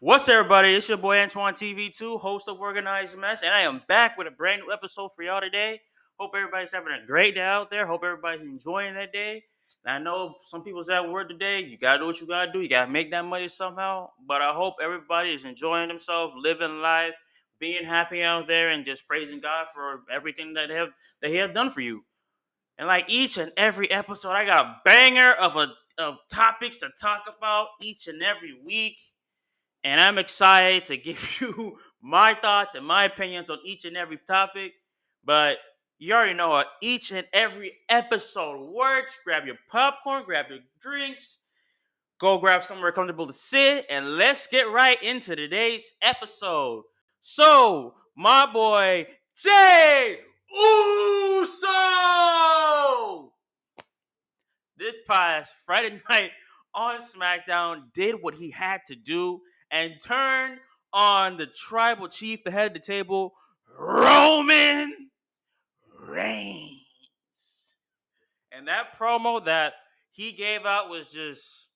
What's everybody? It's your boy Antoine TV2, host of Organized Mess, and I am back with a brand new episode for y'all today. Hope everybody's having a great day out there. Hope everybody's enjoying that day. And I know some people's at work today. You gotta do what you gotta do. You gotta make that money somehow. But I hope everybody is enjoying themselves, living life, being happy out there, and just praising God for everything that have that He have done for you. And like each and every episode, I got a banger of a of topics to talk about each and every week. And I'm excited to give you my thoughts and my opinions on each and every topic. But you already know each and every episode works. Grab your popcorn, grab your drinks, go grab somewhere comfortable to sit, and let's get right into today's episode. So, my boy Jey Uso this past Friday night on SmackDown did what he had to do and turned on the tribal chief, the head of the table, Roman Reigns. And that promo that he gave out was just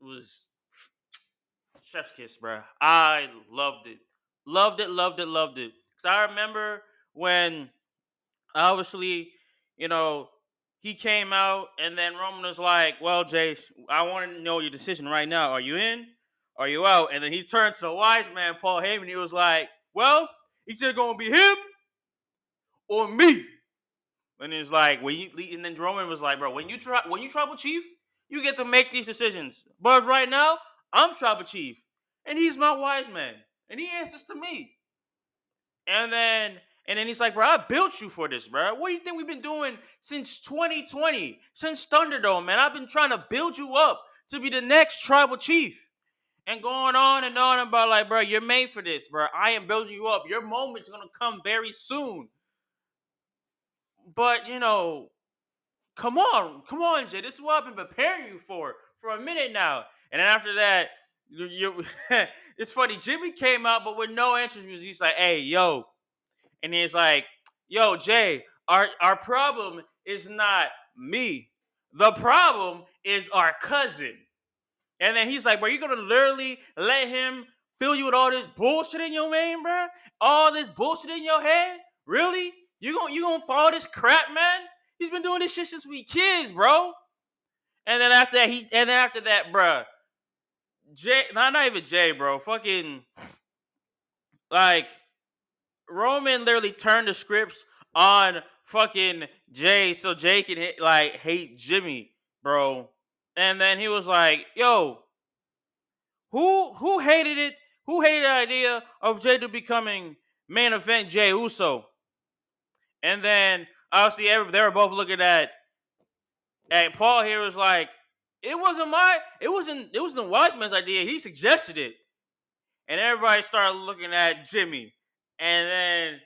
was chef's kiss, bro. I loved it. Loved it, loved it, loved it. Cause I remember when obviously, you know, he came out and then Roman was like, Well, Jay, I want to know your decision right now. Are you in? Are you out? And then he turned to the wise man, Paul Heyman. He was like, Well, it's either gonna be him or me. And he was like, when you and then Roman was like, bro, when you try when you tribal chief, you get to make these decisions. But right now, I'm tribal chief. And he's my wise man. And he answers to me. And then and then he's like, bro, I built you for this, bro. What do you think we've been doing since 2020? Since Thunderdome, man. I've been trying to build you up to be the next tribal chief. And going on and on about like, bro, you're made for this, bro. I am building you up. Your moment's gonna come very soon. But you know, come on, come on, Jay. This is what I've been preparing you for for a minute now. And then after that, you, it's funny. Jimmy came out, but with no entrance music. He's like, "Hey, yo," and he's like, "Yo, Jay, our our problem is not me. The problem is our cousin." And then he's like, "Bro, you're gonna literally let him fill you with all this bullshit in your name, bro? All this bullshit in your head? Really? You gonna you gonna follow this crap, man? He's been doing this shit since we kids, bro." And then after that, he and then after that, bro, Jay, not, not even Jay, bro. Fucking like Roman literally turned the scripts on fucking Jay so Jay can hit, like hate Jimmy, bro. And then he was like, "Yo, who who hated it? Who hated the idea of Jay to becoming main event Jey Uso?" And then obviously they were both looking at at Paul here was like, it wasn't my, it wasn't, it wasn't Wiseman's idea. He suggested it. And everybody started looking at Jimmy. And then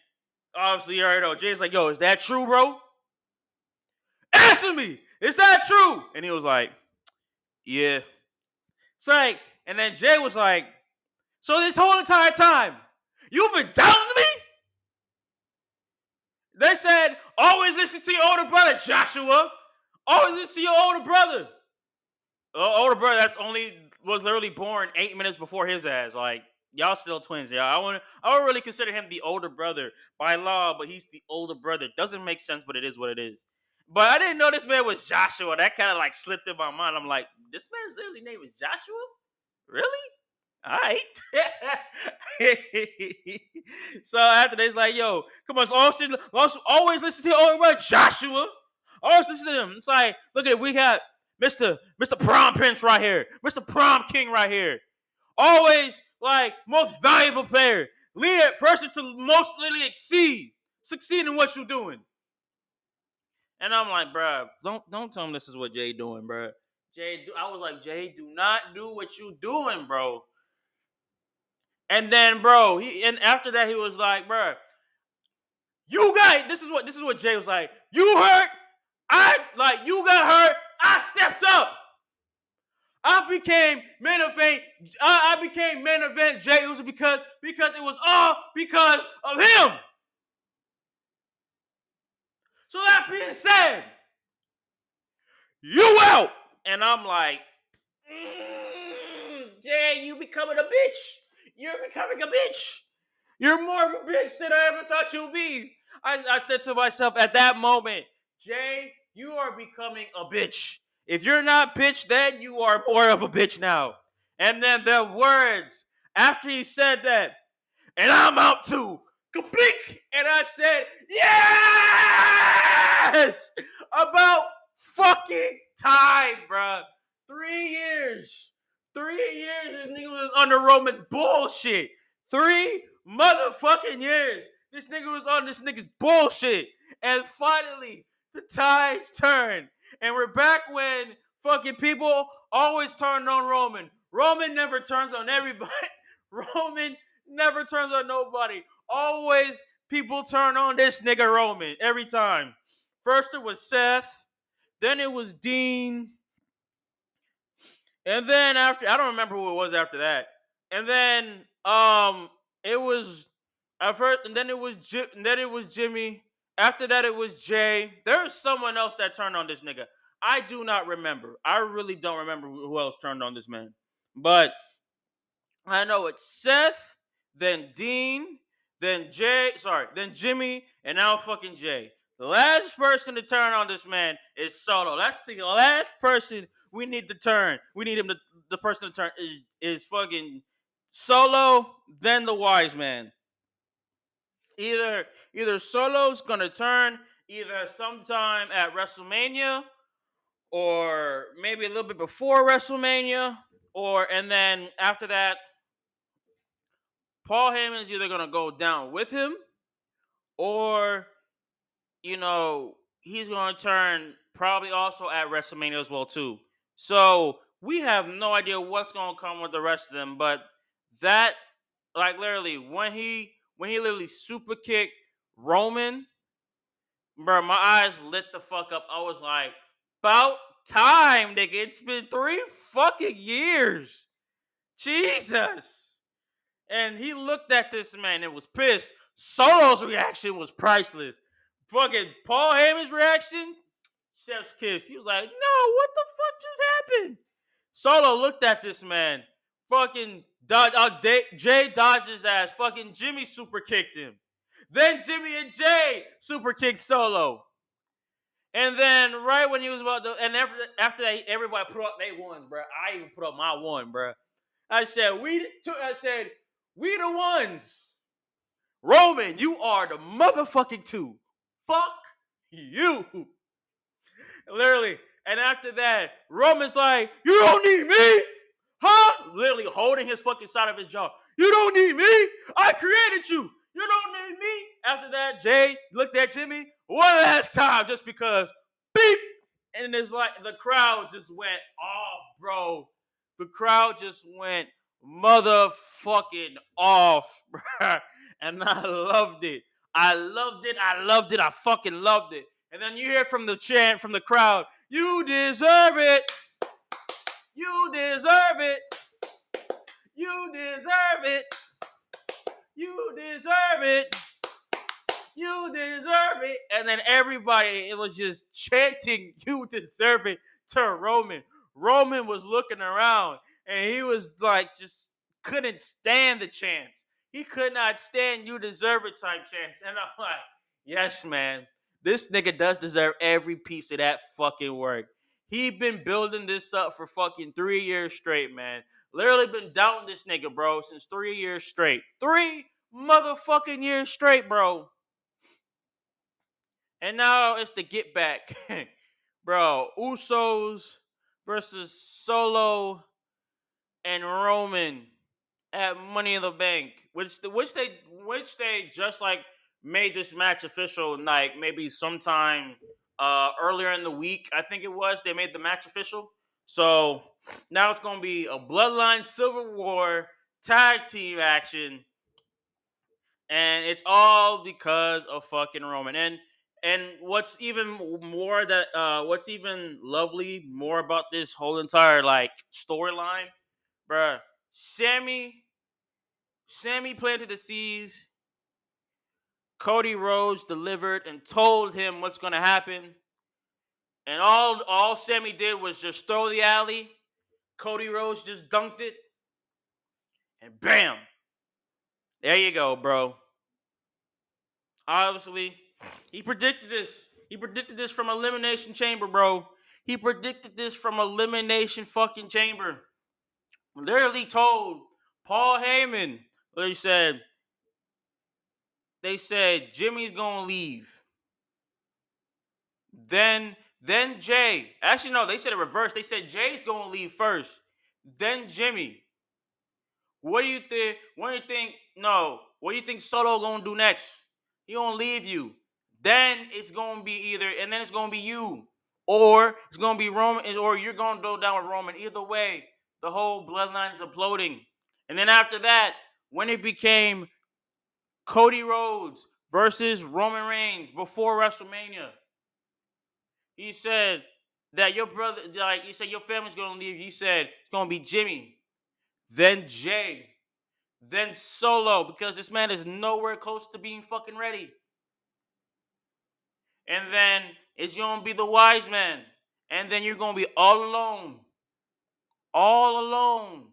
obviously you already know Jay's like, yo, is that true, bro? Answer me. Is that true? And he was like, Yeah. It's like, and then Jay was like, So this whole entire time, you've been doubting me? They said, always listen to your older brother, Joshua. Always listen to your older brother. Uh, older brother that's only was literally born eight minutes before his ass. Like y'all still twins, y'all. I want I don't really consider him the older brother by law, but he's the older brother. Doesn't make sense, but it is what it is. But I didn't know this man was Joshua. That kind of like slipped in my mind. I'm like, this man's literally name is Joshua? Really? All right. so after this, like, yo, come on, always, always listen to Joshua. Always listen to him. It's like, look at it, we got Mr. Mr. Prom Prince right here, Mr. Prom King right here. Always like most valuable player, leader, person to most exceed, succeed in what you're doing. And I'm like, bro, don't don't tell him this is what Jay doing, bro. Jay, I was like, Jay, do not do what you doing, bro. And then, bro, he and after that, he was like, bro, you got this is what this is what Jay was like. You hurt, I like you got hurt. I stepped up. I became main event. I, I became main event Jey Uso because because it was all because of him. So that being said, you out, and I'm like, mm, Jay, you becoming a bitch. You're becoming a bitch. You're more of a bitch than I ever thought you'd be. I, I said to myself at that moment, Jay, you are becoming a bitch. If you're not bitch, then you are more of a bitch now. And then the words after he said that, and I'm out to complete. And I said, yes! About fucking time, bruh. Three years. Three years this nigga was under Roman's bullshit. Three motherfucking years. This nigga was on this nigga's bullshit. And finally, the tides turned. And we're back when fucking people always turned on Roman. Roman never turns on everybody. Roman never turns on nobody. Always people turn on this nigga Roman every time. First it was Seth, then it was Dean, and then after I don't remember who it was after that. And then um it was at first, and then it was Jim, and then it was Jimmy. After that, it was Jay. There's someone else that turned on this nigga. I do not remember. I really don't remember who else turned on this man. But I know it's Seth, then Dean, then Jay, sorry, then Jimmy, and now fucking Jay. The last person to turn on this man is Solo. That's the last person we need to turn. We need him to the person to turn is is fucking Solo, then the wise man. Either either Solo's gonna turn either sometime at WrestleMania or maybe a little bit before WrestleMania, or and then after that, Paul Heyman's either gonna go down with him, or you know he's gonna turn probably also at WrestleMania as well too. So we have no idea what's gonna come with the rest of them, but that like literally when he when he literally super kicked Roman, bro, my eyes lit the fuck up. I was like, about time, nigga. It's been three fucking years. Jesus. And he looked at this man and was pissed. Solo's reaction was priceless. Fucking Paul Heyman's reaction, chef's kiss. He was like, no, what the fuck just happened? Solo looked at this man. Fucking uh, Jay dodged his ass. Fucking Jimmy super kicked him. Then Jimmy and Jay super kicked Solo. And then right when he was about to, and after after that, everybody put up their ones, bro. I even put up my one, bro. I said we. Took, I said we the ones. Roman, you are the motherfucking two. Fuck you. Literally. And after that, Roman's like, you don't need me. Huh? Literally holding his fucking side of his jaw. You don't need me. I created you. You don't need me. After that, Jay looked at Jimmy one last time just because beep. And it's like the crowd just went off, bro. The crowd just went motherfucking off. And I loved it. I loved it. I loved it. I fucking loved it. And then you hear from the chant from the crowd, you deserve it. You deserve it. You deserve it. You deserve it. You deserve it. And then everybody, it was just chanting, You deserve it to Roman. Roman was looking around and he was like, just couldn't stand the chance. He could not stand you deserve it type chance. And I'm like, Yes, man. This nigga does deserve every piece of that fucking work. He been building this up for fucking three years straight, man. Literally been doubting this nigga, bro, since three years straight. Three motherfucking years straight, bro. And now it's the get back. bro, Usos versus Solo and Roman at Money in the Bank, which which they which they just like made this match official like maybe sometime uh earlier in the week, I think it was. They made the match official. So now it's gonna be a Bloodline Civil War tag team action, and it's all because of fucking Roman. And and what's even more that uh what's even lovely more about this whole entire like storyline, bruh, Sami Sami planted the seeds. Cody Rhodes delivered and told him what's gonna happen. And all all Sami did was just throw the alley. Cody Rhodes just dunked it. And bam. There you go, bro. Obviously, he predicted this. He predicted this from Elimination Chamber, bro. He predicted this from Elimination fucking Chamber. Literally told Paul Heyman, he said, they said Jimmy's gonna leave. Then then Jay. Actually, no, they said it reverse. They said Jay's gonna leave first. Then Jimmy. What do you think? What do you think? No. What do you think Solo gonna do next? He gonna leave you. Then it's gonna be either, and then it's gonna be you, or it's gonna be Roman, or you're gonna go down with Roman. Either way, the whole bloodline is imploding. And then after that, when it became Cody Rhodes versus Roman Reigns before WrestleMania, he said that your brother, like he said, your family's gonna leave. He said it's gonna be Jimmy, then Jay, then Solo, because this man is nowhere close to being fucking ready. And then it's gonna be the wise man, and then you're gonna be all alone, all alone.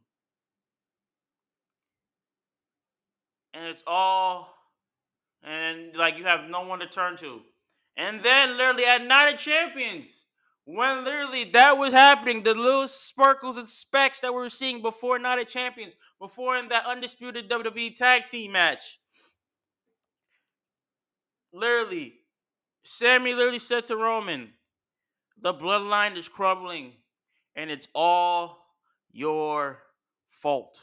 And it's all, and like you have no one to turn to. And then literally at Night of Champions, when literally that was happening, the little sparkles and specks that we were seeing before Night of Champions, before in that undisputed WWE tag team match. Literally, Sami literally said to Roman, the bloodline is crumbling, and it's all your fault.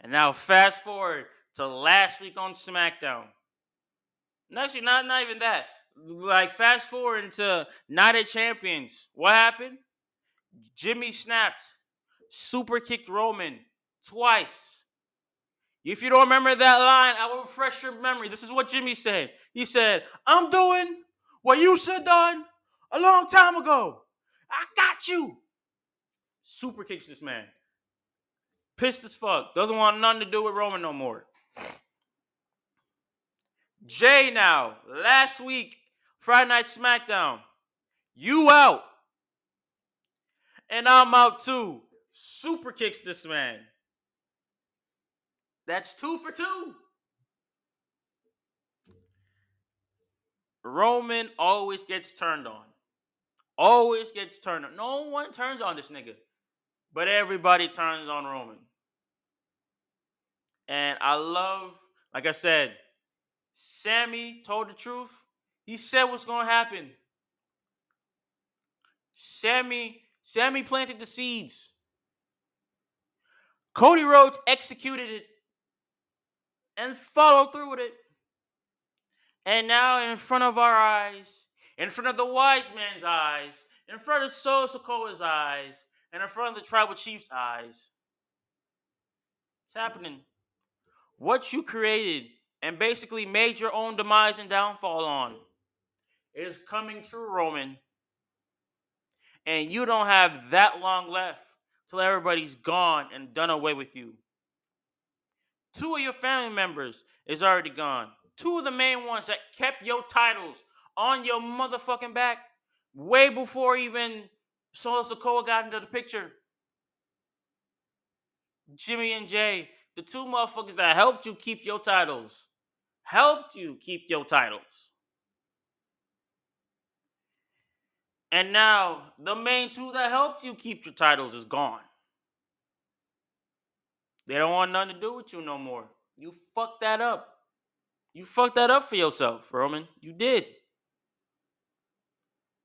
And now fast forward to last week on SmackDown. Actually, not, not even that like fast forward into Night of Champions. What happened? Jimmy snapped, super kicked Roman twice. If you don't remember that line, I will refresh your memory. This is what Jimmy said. He said, I'm doing what you should done a long time ago. I got you. Super kicks this man. Pissed as fuck. Doesn't want nothing to do with Roman no more. Jay now, last week Friday Night SmackDown. You out. And I'm out too. Super kicks this man. That's two for two. Roman always gets turned on. Always gets turned on. No one turns on this nigga. But everybody turns on Roman. And I love, like I said, Sami told the truth. He said what's going to happen. Sami, Sami planted the seeds. Cody Rhodes executed it and followed through with it. And now, in front of our eyes, in front of the wise man's eyes, in front of Solo Sikoa's eyes, and in front of the tribal chief's eyes, it's happening. What you created and basically made your own demise and downfall on is coming true, Roman. And you don't have that long left till everybody's gone and done away with you. Two of your family members is already gone. Two of the main ones that kept your titles on your motherfucking back way before even Solo Sikoa got into the picture. Jimmy and Jay, the two motherfuckers that helped you keep your titles, helped you keep your titles. And now the main two that helped you keep your titles is gone. They don't want nothing to do with you no more. You fucked that up. You fucked that up for yourself, Roman. You did.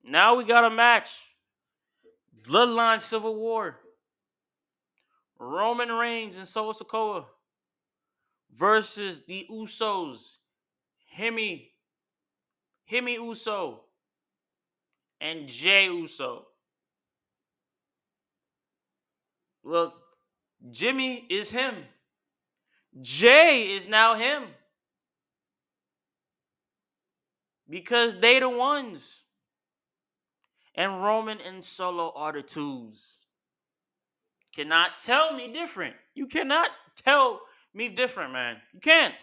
Now we got a match. Bloodline Civil War. Roman Reigns and Solo Sikoa versus the Usos. Hemi. Hemi Uso and Jey Uso. Look, Jimmy is him. Jay is now him. Because they the ones. And Roman and Solo are the twos. Cannot tell me different. You cannot tell me different, man. You can't.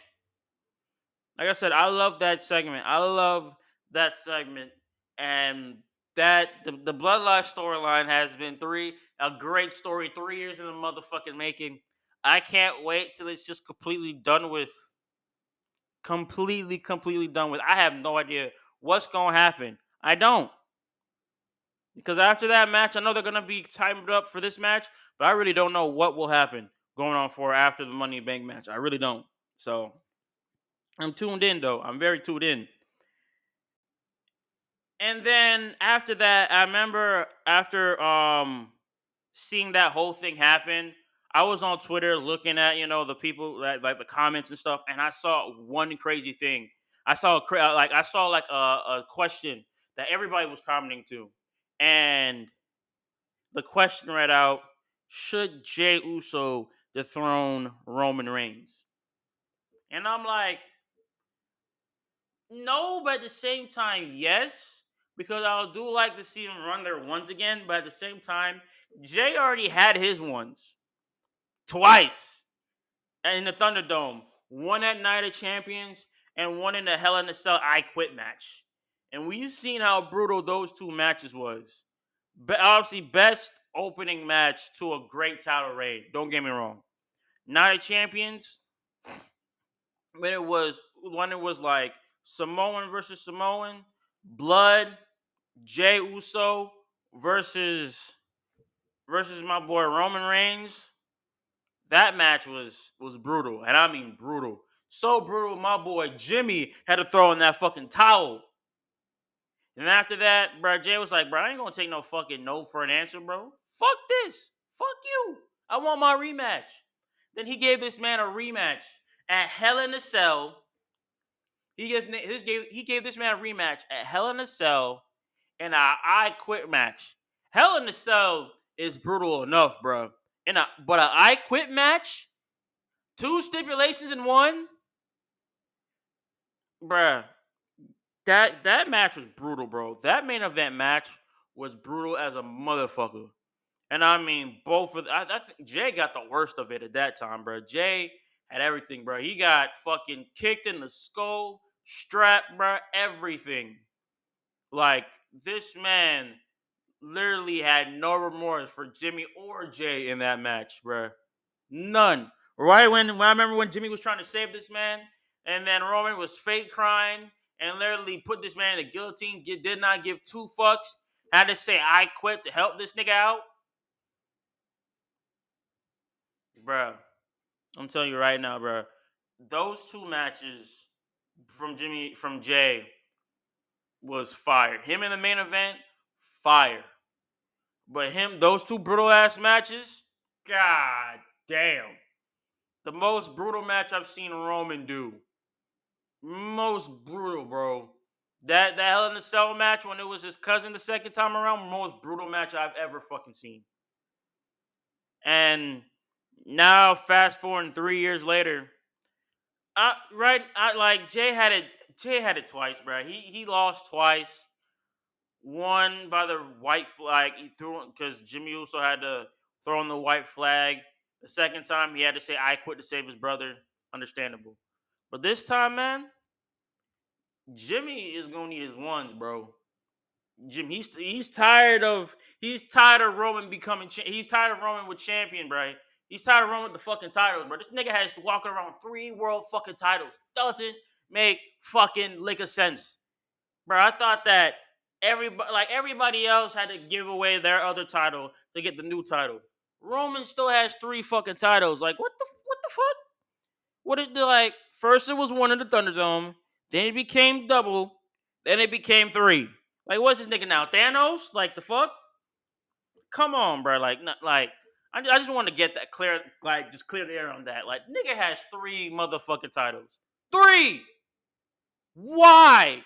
Like I said, I love that segment. I love that segment. And that the, the bloodline storyline has been three a great story three years in the motherfucking making I can't wait till it's just completely done with. Completely, completely done with. I have no idea what's gonna happen. I don't. Because after that match, I know they're gonna be timed up for this match, but I really don't know what will happen going on for after the Money Bank match. I really don't. So I'm tuned in though. I'm very tuned in. And then after that, I remember after um seeing that whole thing happen, I was on Twitter looking at you know the people that like the comments and stuff, and I saw one crazy thing. I saw a like I saw like a, a question that everybody was commenting to, and the question read out: Should Jey Uso dethrone Roman Reigns? And I'm like, no, but at the same time, yes, because I do like to see them run their ones again. But at the same time, Jey already had his ones twice in the Thunderdome. One at Night of Champions and one in the Hell in a Cell I Quit match. And we've seen how brutal those two matches was. But obviously, best opening match to a great title reign. Don't get me wrong. Night of Champions, when it was when it was like Samoan versus Samoan, Blood, Jey Uso versus versus my boy Roman Reigns. That match was was brutal, and I mean brutal. So brutal, my boy Jimmy had to throw in that fucking towel. And after that, bro, Jay was like, bro, I ain't gonna take no fucking no for an answer, bro. Fuck this. Fuck you. I want my rematch. Then he gave this man a rematch at Hell in a Cell. He gave his gave he gave this man a rematch at Hell in a Cell in a I Quit match. Hell in a Cell is brutal enough, bro. In a but a I Quit match, two stipulations in one, bruh. That that match was brutal, bro. That main event match was brutal as a motherfucker. And I mean, both of I, I think Jay got the worst of it at that time, bro. Jay had everything, bro. He got fucking kicked in the skull, strap, bro, everything. Like this man literally had no remorse for Jimmy or Jay in that match, bro. None. Right when, when I remember when Jimmy was trying to save this man, and then Roman was fake crying and literally put this man in a guillotine. Did not give two fucks. Had to say I quit to help this nigga out. Bruh, I'm telling you right now, bruh. Those two matches from Jimmy from Jay was fire. Him in the main event, fire. But him, those two brutal ass matches, god damn. The most brutal match I've seen Roman do. Most brutal, bro. That that Hell in a Cell match when it was his cousin the second time around, most brutal match I've ever fucking seen. And now, fast forward three years later, I right, I like Jay had it. Jay had it twice, bro. He he lost twice. One by the white flag. He threw because Jimmy also had to throw in the white flag. The second time he had to say I quit to save his brother. Understandable. But this time, man, Jimmy is gonna need his ones, bro. Jim, he's he's tired of he's tired of Roman becoming he's tired of Roman with champion, bro. He's tired of Roman with the fucking titles, bro. This nigga has walking around three world fucking titles. Doesn't make fucking lick of sense, bro. I thought that everybody like everybody else had to give away their other title to get the new title. Roman still has three fucking titles. Like what the what the fuck? What is the like? First it was one in the Thunderdome, then it became double, then it became three. Like what's this nigga now? Thanos? Like the fuck? Come on, bro. Like not like I, I just want to get that clear, like just clear the air on that. Like nigga has three motherfucking titles. Three. Why?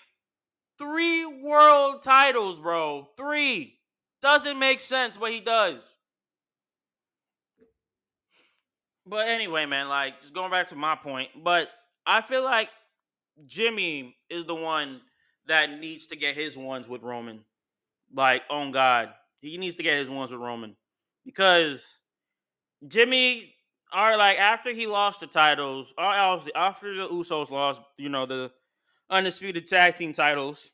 Three world titles, bro. Three. Doesn't make sense, but he does. But anyway, man, like just going back to my point, but I feel like Jimmy is the one that needs to get his ones with Roman. Like, on God, he needs to get his ones with Roman because Jimmy are like after he lost the titles, obviously after the Usos lost, you know, the undisputed tag team titles.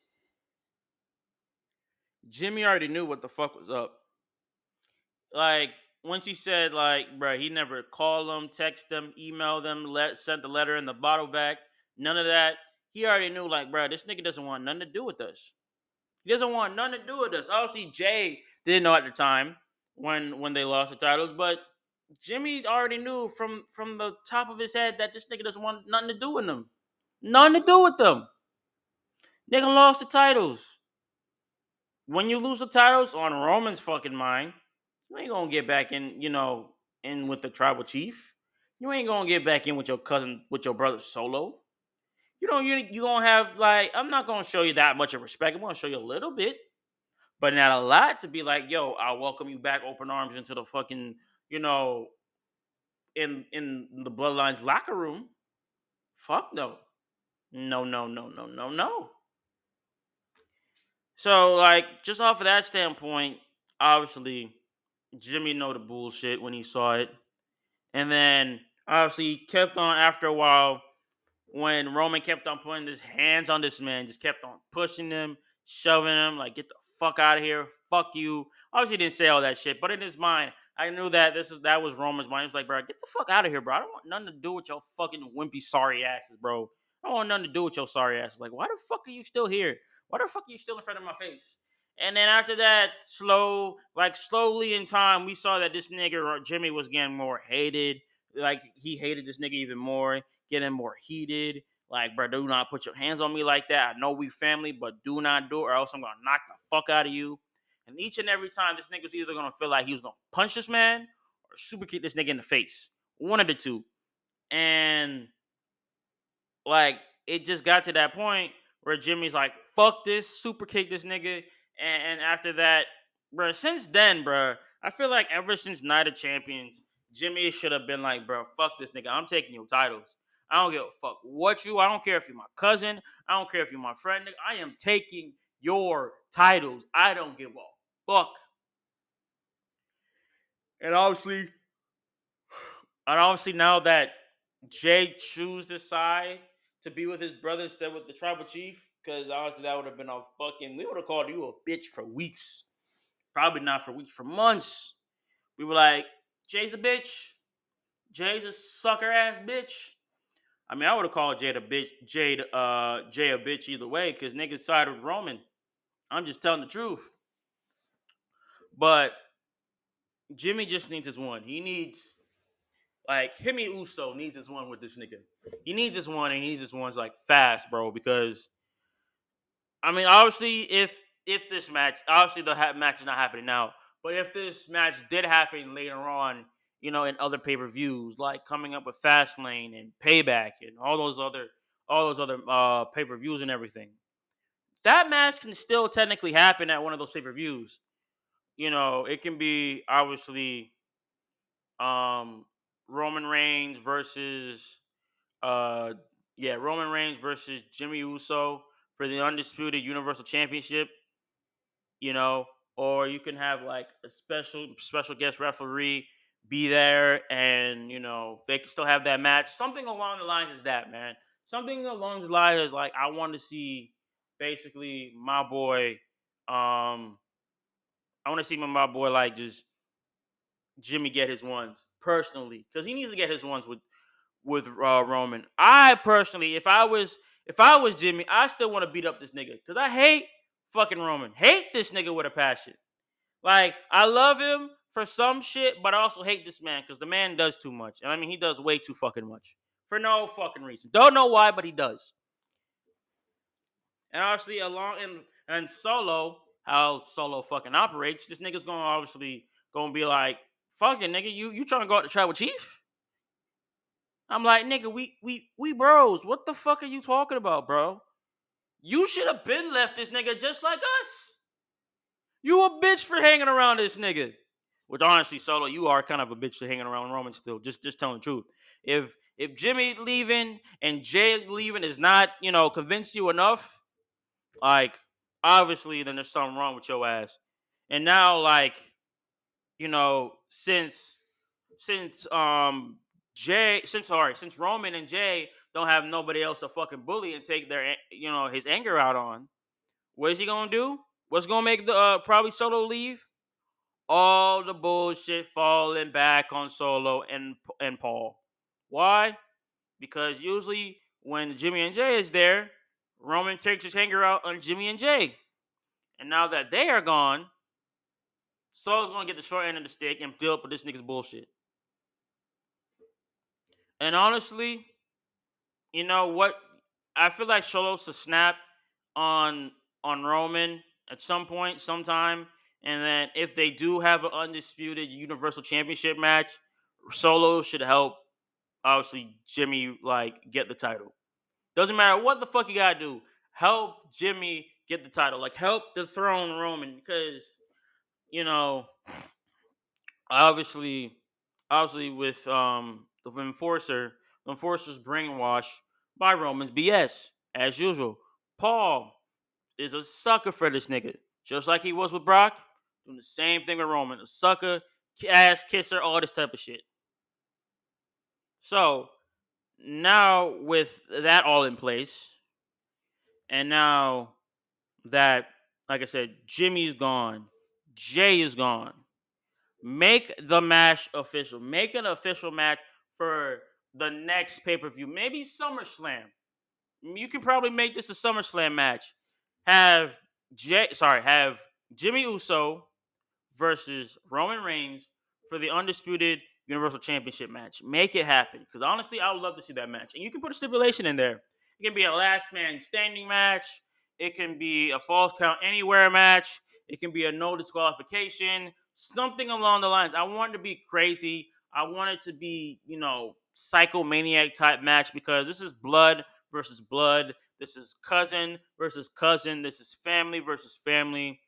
Jimmy already knew what the fuck was up. Like once he said like, bro, he never called them, text them, email them, let sent the letter in the bottle back, none of that. He already knew like, bro, this nigga doesn't want nothing to do with us. He doesn't want nothing to do with us. Obviously, Jay didn't know at the time when when they lost the titles, but Jimmy already knew from from the top of his head that this nigga doesn't want nothing to do with them. Nothing to do with them. Nigga lost the titles. When you lose the titles on Roman's fucking mind, you ain't gonna get back in, you know, in with the tribal chief. You ain't gonna get back in with your cousin, with your brother Solo. You know, you you gonna have like, I'm not gonna show you that much of respect. I'm gonna show you a little bit, but not a lot to be like, yo, I'll welcome you back, open arms into the fucking, you know, in in the bloodlines locker room. Fuck no. No, no, no, no, no, no. So, like, just off of that standpoint, obviously, Jimmy know the bullshit when he saw it. And then obviously he kept on after a while when Roman kept on putting his hands on this man, just kept on pushing him, shoving him, like, get the fuck out of here. Fuck you. Obviously didn't say all that shit, but in his mind, I knew that this is that was Roman's mind. He was like, bro, get the fuck out of here, bro. I don't want nothing to do with your fucking wimpy sorry asses, bro. I don't want nothing to do with your sorry asses. Like, why the fuck are you still here? Why the fuck are you still in front of my face? And then after that, slow, like slowly in time, we saw that this nigga uh, Jimmy was getting more hated. Like he hated this nigga even more, getting more heated. Like, bro, do not put your hands on me like that. I know we family, but do not do it, or else I'm gonna knock the fuck out of you. And each and every time, this nigga was either gonna feel like he was gonna punch this man or super kick this nigga in the face. One of the two. And like it just got to that point where Jimmy's like, fuck this, super kick this nigga. And, and after that, bro, since then, bro, I feel like ever since Night of Champions, Jimmy should have been like, bro, fuck this nigga. I'm taking your titles. I don't give a fuck what you. I don't care if you're my cousin. I don't care if you're my friend. Nigga. I am taking your titles. I don't give a fuck. And obviously, and obviously now that Jay chose this side to be with his brother instead with the tribal chief, because honestly, that would have been a fucking. We would have called you a bitch for weeks. Probably not for weeks, for months. We were like, Jay's a bitch. Jay's a sucker ass bitch. I mean, I would have called Jay a bitch, Jay, uh, Jay a bitch either way, because niggas sided with Roman. I'm just telling the truth. But Jimmy just needs his one. He needs like Himi Uso needs his one with this nigga. He needs his one and he needs his ones like fast, bro. Because I mean, obviously, if if this match, obviously the ha- match is not happening now, but if this match did happen later on, you know, in other pay per views, like coming up with Fastlane and Payback and all those other all those other uh, pay per views and everything, that match can still technically happen at one of those pay per views. You know, it can be obviously um Roman Reigns versus uh yeah, Roman Reigns versus Jimmy Uso for the undisputed Universal Championship, you know, or you can have like a special special guest referee be there and you know they can still have that match. Something along the lines is that, man. Something along the lines is like I want to see basically my boy um I want to see my boy like just Jimmy get his ones personally because he needs to get his ones with with uh, Roman. I personally, if I was if I was Jimmy, I still want to beat up this nigga because I hate fucking Roman. Hate this nigga with a passion. Like I love him for some shit, but I also hate this man because the man does too much. And I mean, he does way too fucking much for no fucking reason. Don't know why, but he does. And obviously, along and and Solo, how Solo fucking operates, this nigga's gonna obviously gonna be like, fucking nigga, you you trying to go out to tribal chief? I'm like, nigga, we we we bros. What the fuck are you talking about, bro? You should have been left this nigga just like us. You a bitch for hanging around this nigga. Which honestly, Solo, you are kind of a bitch for hanging around Roman still. Just just telling the truth. If if Jimmy leaving and Jay leaving is not, you know, convince you enough, like obviously then there's something wrong with your ass. And now, like, you know, since since um Jay, since sorry, since Roman and Jay don't have nobody else to fucking bully and take their you know his anger out on, what is he gonna do? What's gonna make the uh, probably Solo leave? all the bullshit falling back on Solo and and Paul. Why? Because usually when Jimmy and Jay is there, Roman takes his hanger out on Jimmy and Jay. And now that they are gone, Solo's gonna get the short end of the stick and deal up with this nigga's bullshit. And honestly, you know what? I feel like Solo's to snap on on Roman at some point, sometime, and then if they do have an undisputed Universal Championship match, Solo should help. Obviously, Jimmy like get the title. Doesn't matter what the fuck you gotta do. Help Jimmy get the title. Like help the throne Roman because you know obviously obviously with um the enforcer, the enforcer's brainwashed by Roman's BS as usual. Paul is a sucker for this nigga, just like he was with Brock. Doing the same thing with Roman, a sucker, ass kisser, all this type of shit. So now with that all in place, and now that, like I said, Jimmy's gone, Jay is gone. Make the match official. Make an official match for the next pay per view. Maybe SummerSlam. You can probably make this a SummerSlam match. Have Jay, sorry, have Jimmy Uso versus Roman Reigns for the undisputed Universal Championship match. Make it happen. Because honestly, I would love to see that match. And you can put a stipulation in there. It can be a last man standing match. It can be a false count anywhere match. It can be a no disqualification. Something along the lines. I want to be crazy. I want it to be, you know, psychomaniac type match because this is blood versus blood. This is cousin versus cousin. This is family versus family.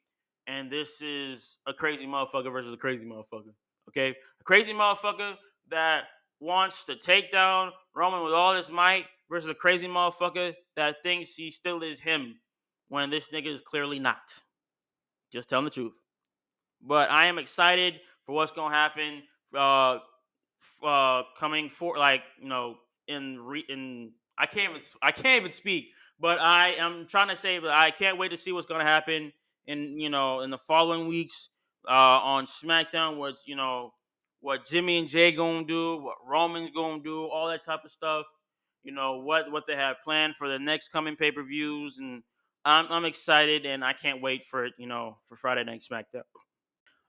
And this is a crazy motherfucker versus a crazy motherfucker. Okay? A crazy motherfucker that wants to take down Roman with all his might versus a crazy motherfucker that thinks he still is him when this nigga is clearly not. Just telling the truth. But I am excited for what's gonna happen. Uh, uh, coming for like you know in re- in I can't even I can't even speak. But I am trying to say, but I can't wait to see what's gonna happen in you know in the following weeks uh, on SmackDown. What's you know what Jimmy and Jay gonna do, what Roman's gonna do, all that type of stuff. You know what what they have planned for the next coming pay per views, and I'm I'm excited and I can't wait for it. You know for Friday Night SmackDown.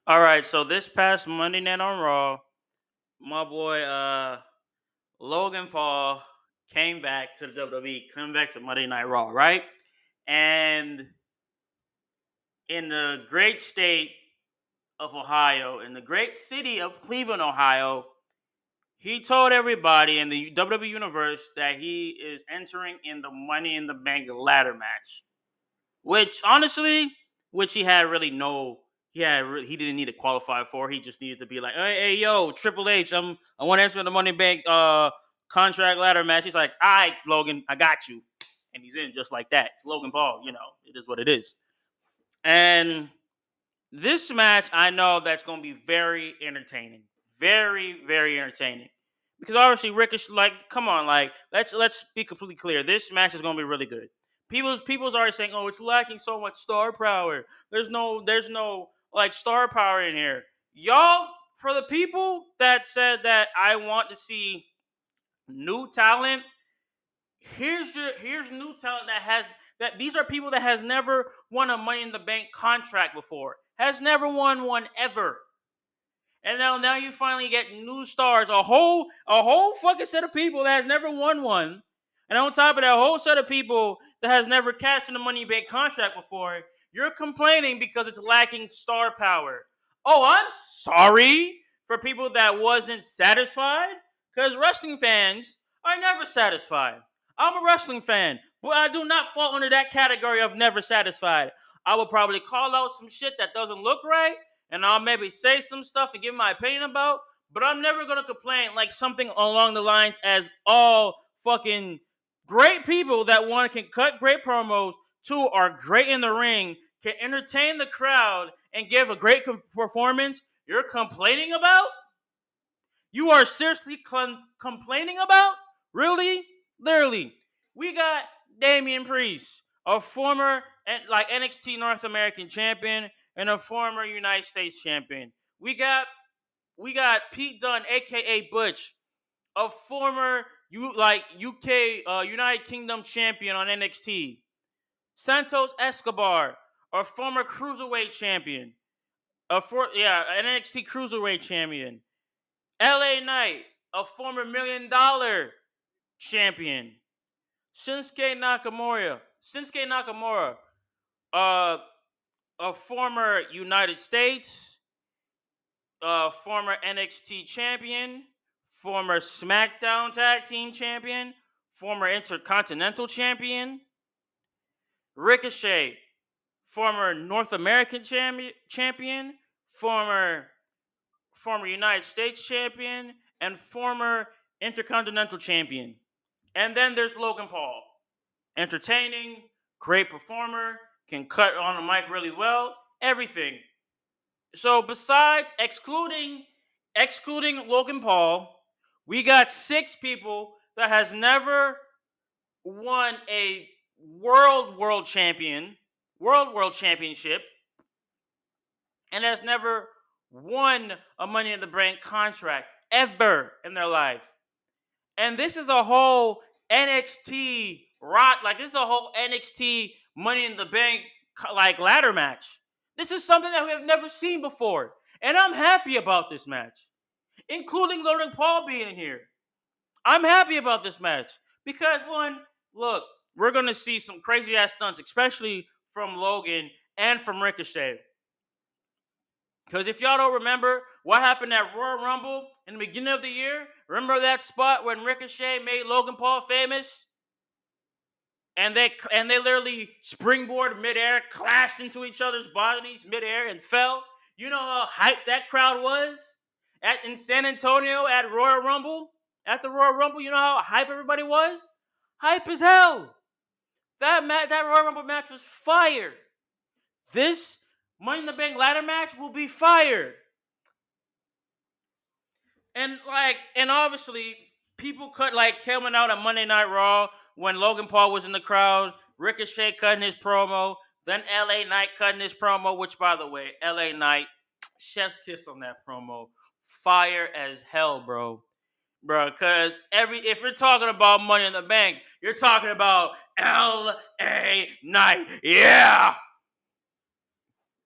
All right, so this past Monday night on Raw, my boy uh Logan Paul came back to the WWE, coming back to Monday Night Raw, right? And in the great state of Ohio, in the great city of Cleveland, Ohio, he told everybody in the WWE universe that he is entering in the Money in the Bank ladder match, which honestly, which he had really no, had he didn't need to qualify for. He just needed to be like, hey, hey yo, Triple H, I'm I want to enter the Money Bank uh contract ladder match. He's like, all right, Logan, I got you, and he's in just like that. It's Logan Paul, you know, it is what it is, and this match, I know that's going to be very entertaining. Very, very entertaining. Because obviously Ricochet, like, come on, like, let's let's be completely clear. This match is going to be really good. People's people's already saying, oh, it's lacking so much star power. There's no, there's no like star power in here. Y'all, for the people that said that I want to see new talent, here's your here's new talent that has that these are people that has never won a money in the bank contract before has never won one ever. And now, now you finally get new stars, a whole, a whole fucking set of people that has never won one, and on top of that, a whole set of people that has never cashed in a money bank contract before. You're complaining because it's lacking star power. Oh, I'm sorry for people that wasn't satisfied, because wrestling fans are never satisfied. I'm a wrestling fan, but I do not fall under that category of never satisfied. I will probably call out some shit that doesn't look right, and I'll maybe say some stuff and give my opinion about, but I'm never gonna complain like something along the lines as all fucking great people that one can cut great promos, two are great in the ring, can entertain the crowd and give a great performance. You're complaining about? You are seriously complaining about? Really? Literally. We got Damian Priest, a former like NXT North American champion and a former United States champion. we got we got Pete Dunne, aka Butch, a former you like UK uh, United Kingdom champion on NXT. Santos Escobar, a former cruiserweight champion. A for yeah, an NXT cruiserweight champion. LA Knight, a former million dollar champion. Shinsuke Nakamura, Shinsuke Nakamura, uh, a former United States, uh, former NXT champion, former SmackDown Tag Team champion, former Intercontinental champion. Ricochet, former North American champion, champion, former former United States champion, and former Intercontinental champion. And then there's Logan Paul. Entertaining, great performer, can cut on the mic really well, everything. So besides excluding excluding Logan Paul, we got six people that has never won a world world champion, world world championship, and has never won a Money in the Bank contract ever in their life. And this is a whole NXT rock, like this is a whole NXT Money in the Bank like ladder match. This is something that we have never seen before. And I'm happy about this match, including Logan Paul being in here. I'm happy about this match because one, look, we're gonna see some crazy ass stunts, especially from Logan and from Ricochet. Because if y'all don't remember what happened at Royal Rumble in the beginning of the year, remember that spot when Ricochet made Logan Paul famous? And they and they literally springboard midair, clashed into each other's bodies midair, and fell. You know how hyped that crowd was at in San Antonio at Royal Rumble? At the Royal Rumble, you know how hype everybody was? Hype as hell. That match, that Royal Rumble match was fire. This Money in the Bank ladder match will be fire. And like, and obviously, people cut like coming out on Monday Night Raw when Logan Paul was in the crowd, Ricochet cutting his promo, then LA Knight cutting his promo, which by the way, LA Knight, chef's kiss on that promo. Fire as hell, bro bro. Because every if you're talking about Money in the Bank, you're talking about L.A. Knight, yeah.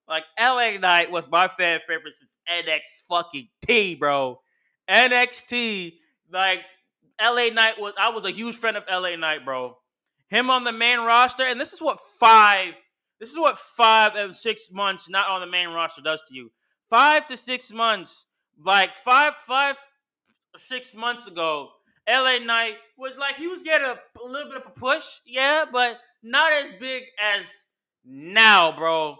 Like L.A. Knight was my fan favorite since NX fucking T, bro. NXT, like L.A. Knight was. I was a huge fan of L.A. Knight, bro. Him on the main roster, and this is what five. This is what five and six months not on the main roster does to you. Five to six months, like five, five six months ago, LA Knight was like he was getting a, a little bit of a push, yeah, but not as big as now, bro.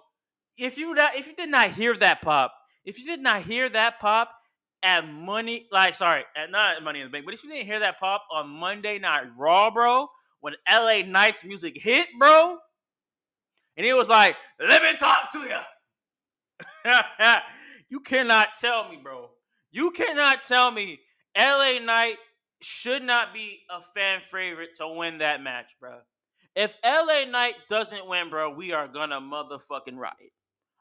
If you not, if you did not hear that pop, if you did not hear that pop at Money, like sorry, at not Money in the Bank, but if you didn't hear that pop on Monday Night Raw, bro, when LA Knight's music hit, bro, and he was like, "Let me talk to you." you cannot tell me, bro. You cannot tell me LA Knight should not be a fan favorite to win that match, bro. If LA Knight doesn't win, bro, we are gonna motherfucking riot.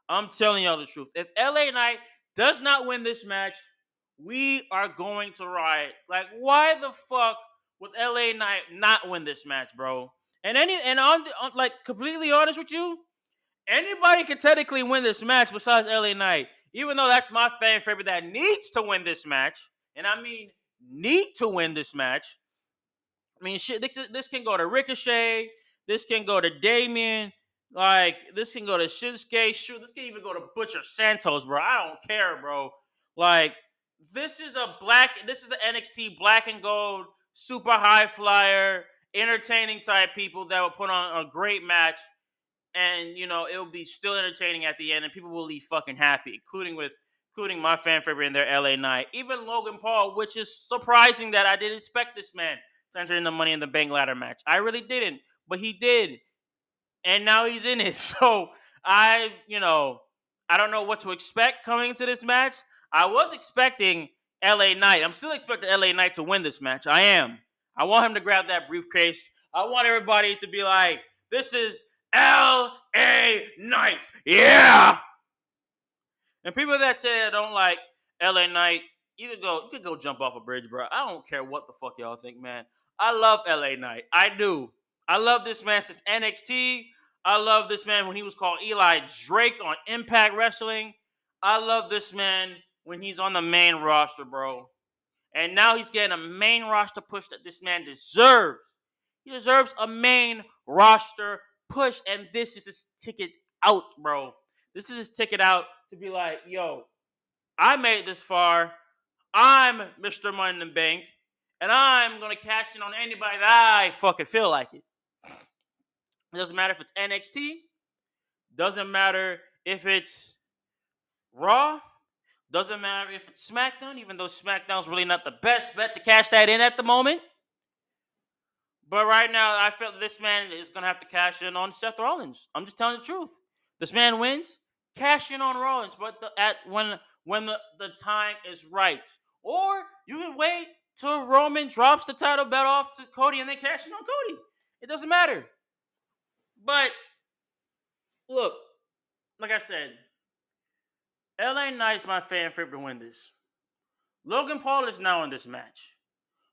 I'm telling y'all the truth. If LA Knight does not win this match, we are going to riot. Like, why the fuck would LA Knight not win this match, bro? And any and on, on like completely honest with you, anybody can technically win this match besides LA Knight. Even though that's my fan favorite that needs to win this match and I mean need to win this match. I mean, shit, this, this can go to Ricochet. This can go to Damian. Like, this can go to Shinsuke. Shoot, this can even go to Butcher Santos, bro. I don't care, bro. Like, this is a black, this is an NXT black and gold, super high flyer, entertaining type people that will put on a great match. And, you know, it'll be still entertaining at the end, and people will leave fucking happy, including with including my fan favorite in their LA Knight, even Logan Paul, which is surprising that I didn't expect this man to enter in the Money in the Bank ladder match. I really didn't, but he did, and now he's in it. So I, you know, I don't know what to expect coming into this match. I was expecting LA Knight. I'm still expecting LA Knight to win this match. I am. I want him to grab that briefcase. I want everybody to be like, "This is LA Knight." Yeah. And people that say I don't like LA Knight, you could go, you could go jump off a bridge, bro. I don't care what the fuck y'all think, man. I love LA Knight. I do. I love this man since NXT. I love this man when he was called Eli Drake on Impact Wrestling. I love this man when he's on the main roster, bro. And now he's getting a main roster push that this man deserves. He deserves a main roster push, and this is his ticket out, bro. This is his ticket out to be like, yo, I made this far. I'm Mr. Money in the Bank, and I'm gonna cash in on anybody that I fucking feel like it. It doesn't matter if it's NXT. Doesn't matter if it's Raw. Doesn't matter if it's SmackDown, even though SmackDown's really not the best bet to cash that in at the moment. But right now, I feel this man is gonna have to cash in on Seth Rollins. I'm just telling the truth. This man wins, cash in on Rollins, but the, at when when the, the time is right. Or you can wait till Roman drops the title belt off to Cody and then cash in on Cody. It doesn't matter. But look, like I said, LA Knight's my fan favorite to win this. Logan Paul is now in this match.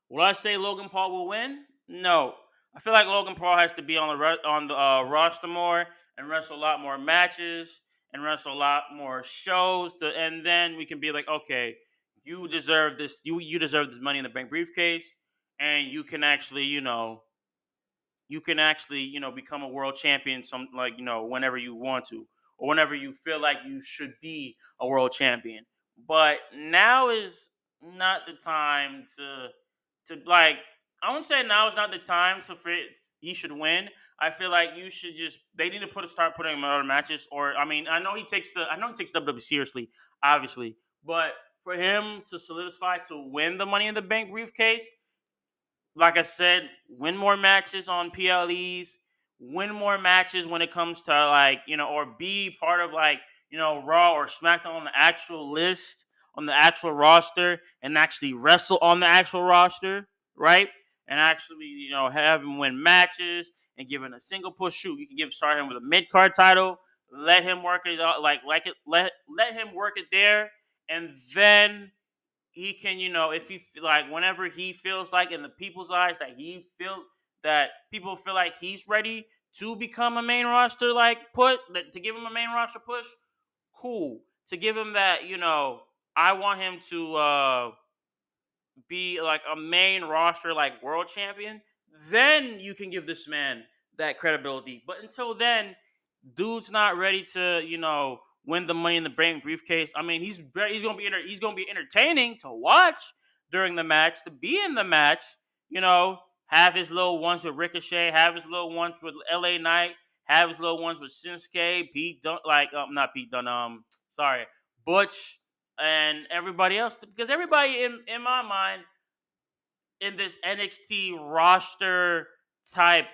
Will I say Logan Paul will win? No. I feel like Logan Paul has to be on the on the uh, roster more and wrestle a lot more matches and wrestle a lot more shows to, and then we can be like, okay, you deserve this. You you deserve this money in the bank briefcase, and you can actually, you know, you can actually, you know, become a world champion. Some like you know whenever you want to or whenever you feel like you should be a world champion. But now is not the time to to like I wouldn't say now is not the time to for he should win. I feel like you should just they need to put a start putting him in other matches. Or I mean, I know he takes the I know he takes WWE seriously, obviously, but for him to solidify to win the Money in the Bank briefcase, like I said, win more matches on PLEs, win more matches when it comes to like you know, or be part of like you know Raw or SmackDown on the actual list on the actual roster and actually wrestle on the actual roster, right? And actually, you know, have him win matches and give him a single push shoot. You can give start him with a mid card title, let him work it out, like like it, let let him work it there, and then he can, you know, if he like whenever he feels like in the people's eyes that he feel that people feel like he's ready to become a main roster like put to give him a main roster push, cool. To give him that, you know, I want him to uh be like a main roster like world champion, then you can give this man that credibility. But until then, dude's not ready to, you know, win the money in the bank briefcase. I mean, he's he's gonna be he's gonna be entertaining to watch during the match, to be in the match. You know, have his little ones with Ricochet, have his little ones with LA Knight, have his little ones with Shinsuke, Pete Dun- like um not Pete Dunne, um sorry, Butch and everybody else because everybody in in my mind in this NXT roster type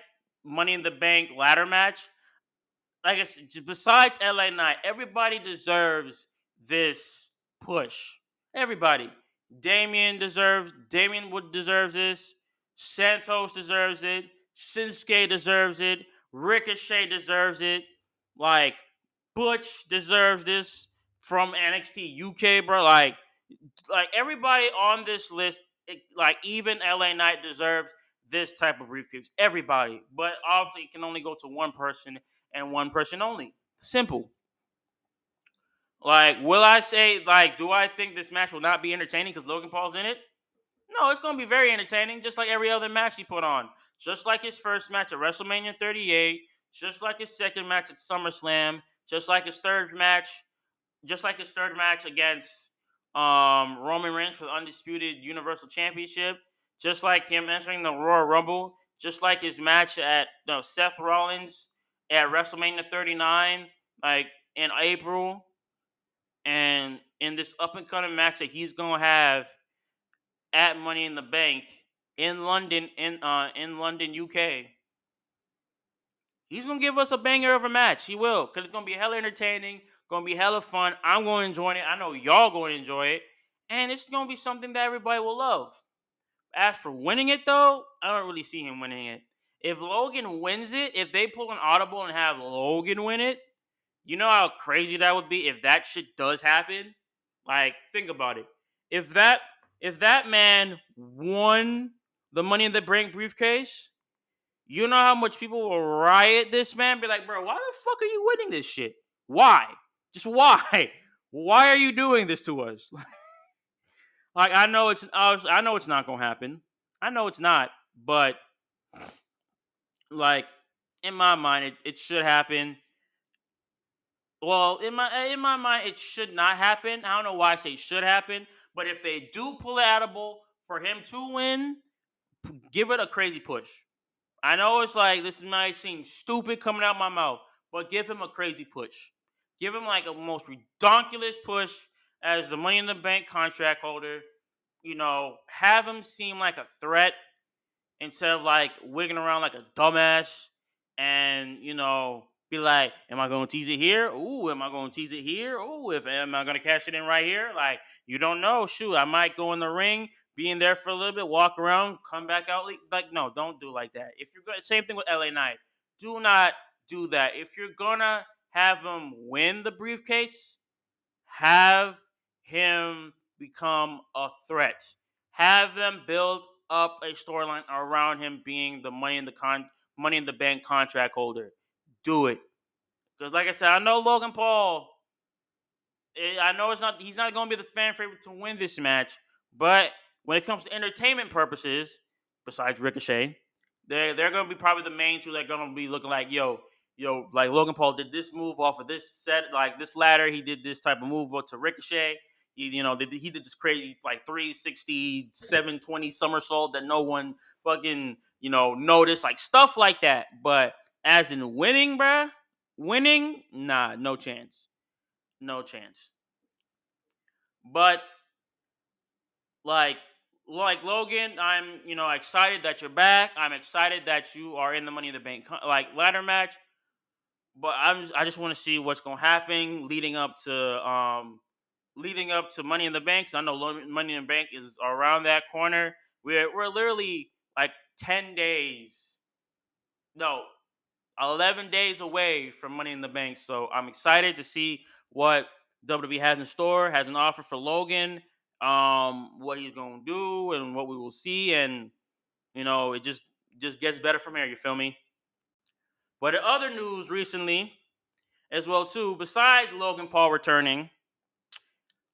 Money in the Bank ladder match, like I said, besides LA Knight, everybody deserves this push. Everybody. Damian deserves. Damian would deserves this. Santos deserves it. Shinsuke deserves it. Ricochet deserves it. Like Butch deserves this from NXT UK, bro. Like, like everybody on this list, it, like even LA Knight deserves this type of briefcase. Everybody, but obviously it can only go to one person and one person only. Simple. Like, will I say like, do I think this match will not be entertaining because Logan Paul's in it? No, it's going to be very entertaining, just like every other match he put on. Just like his first match at WrestleMania 38, just like his second match at SummerSlam, just like his third match just like his third match against um, Roman Reigns for the undisputed Universal Championship, just like him entering the Royal Rumble, just like his match at know, Seth Rollins at WrestleMania 39, like in April, and in this up and coming match that he's gonna have at Money in the Bank in London, in uh, in London, UK. He's gonna give us a banger of a match. He will, cause it's gonna be hella entertaining. Gonna be hella fun. I'm gonna enjoy it. I know y'all gonna enjoy it. And it's gonna be something that everybody will love. As for winning it though, I don't really see him winning it. If Logan wins it, if they pull an audible and have Logan win it, You know how crazy that would be if that shit does happen? Like, think about it. If that if that man won the money in the bank briefcase, you know how much people will riot this man? Be like, bro, why the fuck are you winning this shit? Why? Just why? Why are you doing this to us? like, I know it's I know it's not gonna happen. I know it's not, but like in my mind, it, it should happen. Well, in my in my mind, it should not happen. I don't know why I say should happen, but if they do pull it edible for him to win, give it a crazy push. I know it's like this might seem stupid coming out my mouth, but give him a crazy push. Give him like a most ridiculous push as the Money in the Bank contract holder. You know, have him seem like a threat instead of like wigging around like a dumbass and you know be like, am I going to tease it here? Ooh, am I going to tease it here? Ooh, if am I going to cash it in right here? Like you don't know. Shoot, I might go in the ring, be in there for a little bit, walk around, come back out. Like no, don't do like that. If you're going, same thing with LA Knight. Do not do that. If you're gonna have him win the briefcase, have him become a threat. Have them build up a storyline around him being the money in the con money in the bank contract holder. Do it. Because like I said, I know Logan Paul. Eh, I know it's not he's not gonna be the fan favorite to win this match, but when it comes to entertainment purposes, besides Ricochet, they're they're gonna be probably the main two that are gonna be looking like, yo, yo, like Logan Paul did this move off of this set, like this ladder, he did this type of move to Ricochet. He, you know, he did this crazy like 360, 720 somersault that no one fucking, you know, noticed, like stuff like that. But as in winning, bruh, winning, nah, no chance. No chance. But like like Logan, I'm you know excited that you're back. I'm excited that you are in the Money in the Bank like ladder match. But I'm just, I just want to see what's gonna happen leading up to um leading up to Money in the Bank. I know Money in the Bank is around that corner. We're we're literally like ten days, no, eleven days away from Money in the Bank. So I'm excited to see what WWE has in store, has an offer for Logan, um, what he's gonna do, and what we will see, and you know, it just just gets better from here. You feel me? But in other news recently, as well too, besides Logan Paul returning,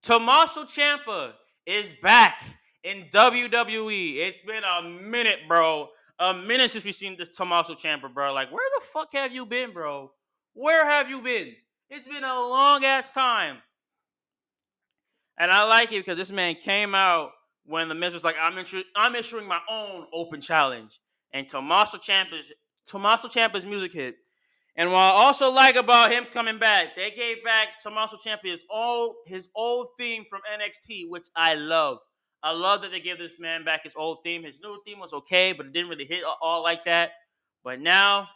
Tommaso Ciampa is back in WWE. It's been a minute, bro. A minute since we've seen this Tommaso Ciampa, bro. Like, where the fuck have you been, bro? Where have you been? It's been a long ass time. And I like it because this man came out when the Miz was like, I'm, intru- I'm issuing my own open challenge. And Tommaso Ciampa's Tommaso Ciampa's music hit. And what I also like about him coming back, they gave back Tommaso Ciampa his old his old theme from NXT, which I love. I love that they gave this man back his old theme. His new theme was okay, but it didn't really hit all like that. But now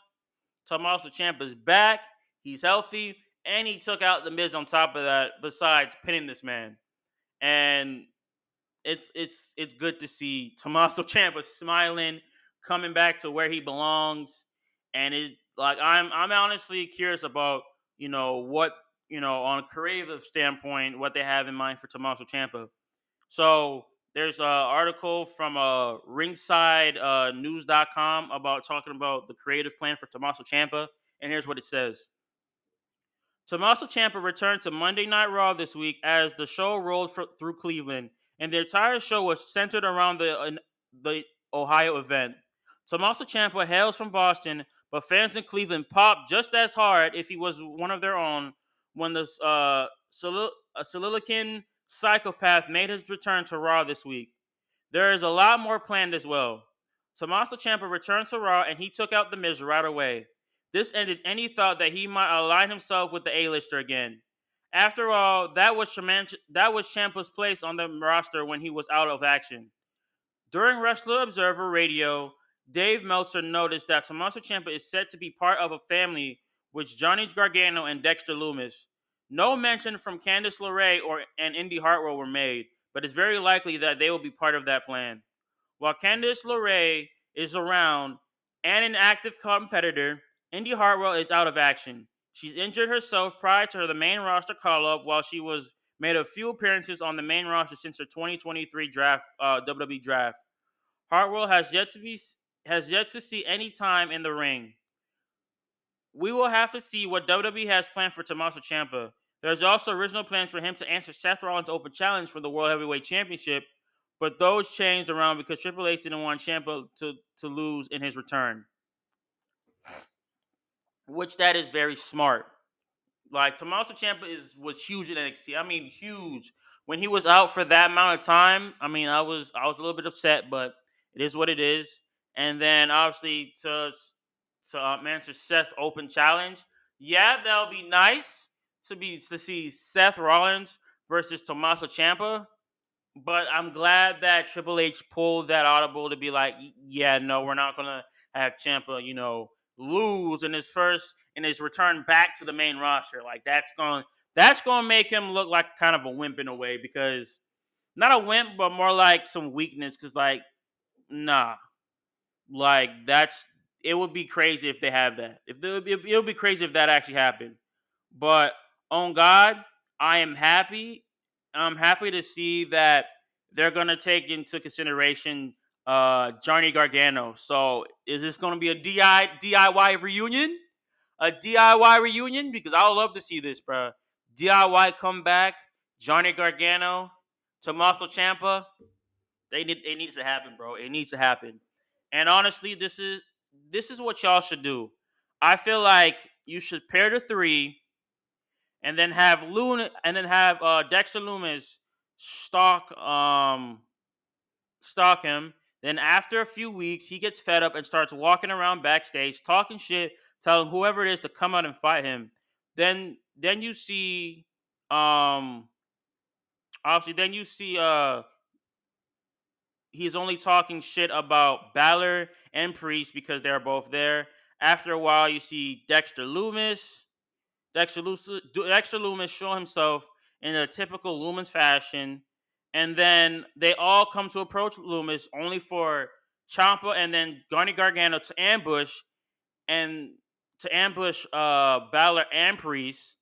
Tommaso Ciampa is back. He's healthy, and he took out the Miz on top of that. Besides pinning this man, and it's it's it's good to see Tommaso Ciampa smiling, coming back to where he belongs, and it like I'm I'm honestly curious about you know what you know on a creative standpoint what they have in mind for Tommaso Ciampa. So there's an article from uh, ringside uh, news.com about talking about the creative plan for Tommaso Ciampa, and here's what it says. Tommaso Ciampa returned to Monday Night Raw this week as the show rolled through Cleveland, and the entire show was centered around the uh, the Ohio event. Tommaso Ciampa hails from Boston, but fans in Cleveland popped just as hard if he was one of their own when the uh, psychopath made his return to Raw this week. There is a lot more planned as well. Tommaso Ciampa returned to Raw and he took out The Miz right away. This ended any thought that he might align himself with the A-lister again. After all, that was that was place on the roster when he was out of action. During Wrestling Observer Radio, Dave Meltzer noticed that Tommaso Ciampa is said to be part of a family with Johnny Gargano and Dexter Lumis. No mention from Candice LeRae or and Indi Hartwell were made, but it's very likely that they will be part of that plan. While Candice LeRae is around and an active competitor, Indi Hartwell is out of action. She's injured herself prior to the main roster call up while she was made a few appearances on the main roster since her 2023 draft uh, WWE draft. Hartwell has yet to be has yet to see any time in the ring. We will have to see what WWE has planned for Tommaso Ciampa. There's also original plans for him to answer Seth Rollins' open challenge for the World Heavyweight Championship, but those changed around because Triple H didn't want Ciampa to, to lose in his return. Which that is very smart. Like Tommaso Ciampa is was huge in NXT. I mean, huge. When he was out for that amount of time, I mean, I was I was a little bit upset, but it is what it is. And then obviously to to um, answer Seth open challenge, yeah, that'll be nice to be to see Seth Rollins versus Tommaso Ciampa. But I'm glad that Triple H pulled that audible to be like, yeah, no, we're not gonna have Ciampa, you know, lose in his first in his return back to the main roster. Like that's gonna that's going to make him look like kind of a wimp in a way because not a wimp, but more like some weakness. Because like, nah, like that's it would be crazy if they have that. If they, it, would be crazy if that actually happened. But on God, I am happy. I'm happy to see that they're gonna take into consideration uh, Johnny Gargano. So is this to be a DI, DIY reunion? A DIY reunion? Because I would love to see this, bro. DIY come back, Johnny Gargano, Tommaso Ciampa. They need it needs to happen, bro. It needs to happen. And honestly, this is this is what y'all should do. I feel like you should pair the three, and then have Luna, and then have uh, Dexter Lumis stalk um stalk him, then after a few weeks, he gets fed up and starts walking around backstage, talking shit, telling whoever it is to come out and fight him. Then then you see um obviously then you see uh he's only talking shit about Balor and Priest because they're both there. After a while, you see Dexter Lumis, Dexter, Lumis, Dexter Lumis show himself in a typical Lumis fashion and then they all come to approach Lumis only for Ciampa and then Johnny Gargano to ambush and to ambush uh Balor and Priest.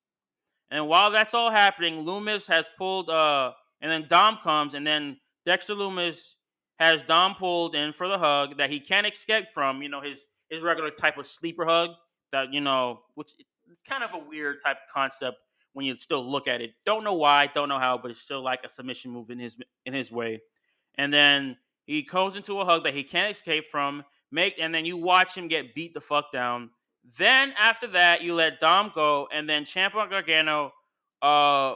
And while that's all happening, Lumis has pulled uh and then Dom comes and then Dexter Lumis has Dom pulled in for the hug that he can't escape from, you know, his his regular type of sleeper hug that, you know, which it's kind of a weird type of concept when you still look at it. Don't know why, don't know how, but it's still like a submission move in his in his way. And then he goes into a hug that he can't escape from. Make and then you watch him get beat the fuck down. Then after that, you let Dom go, and then Ciampa Gargano uh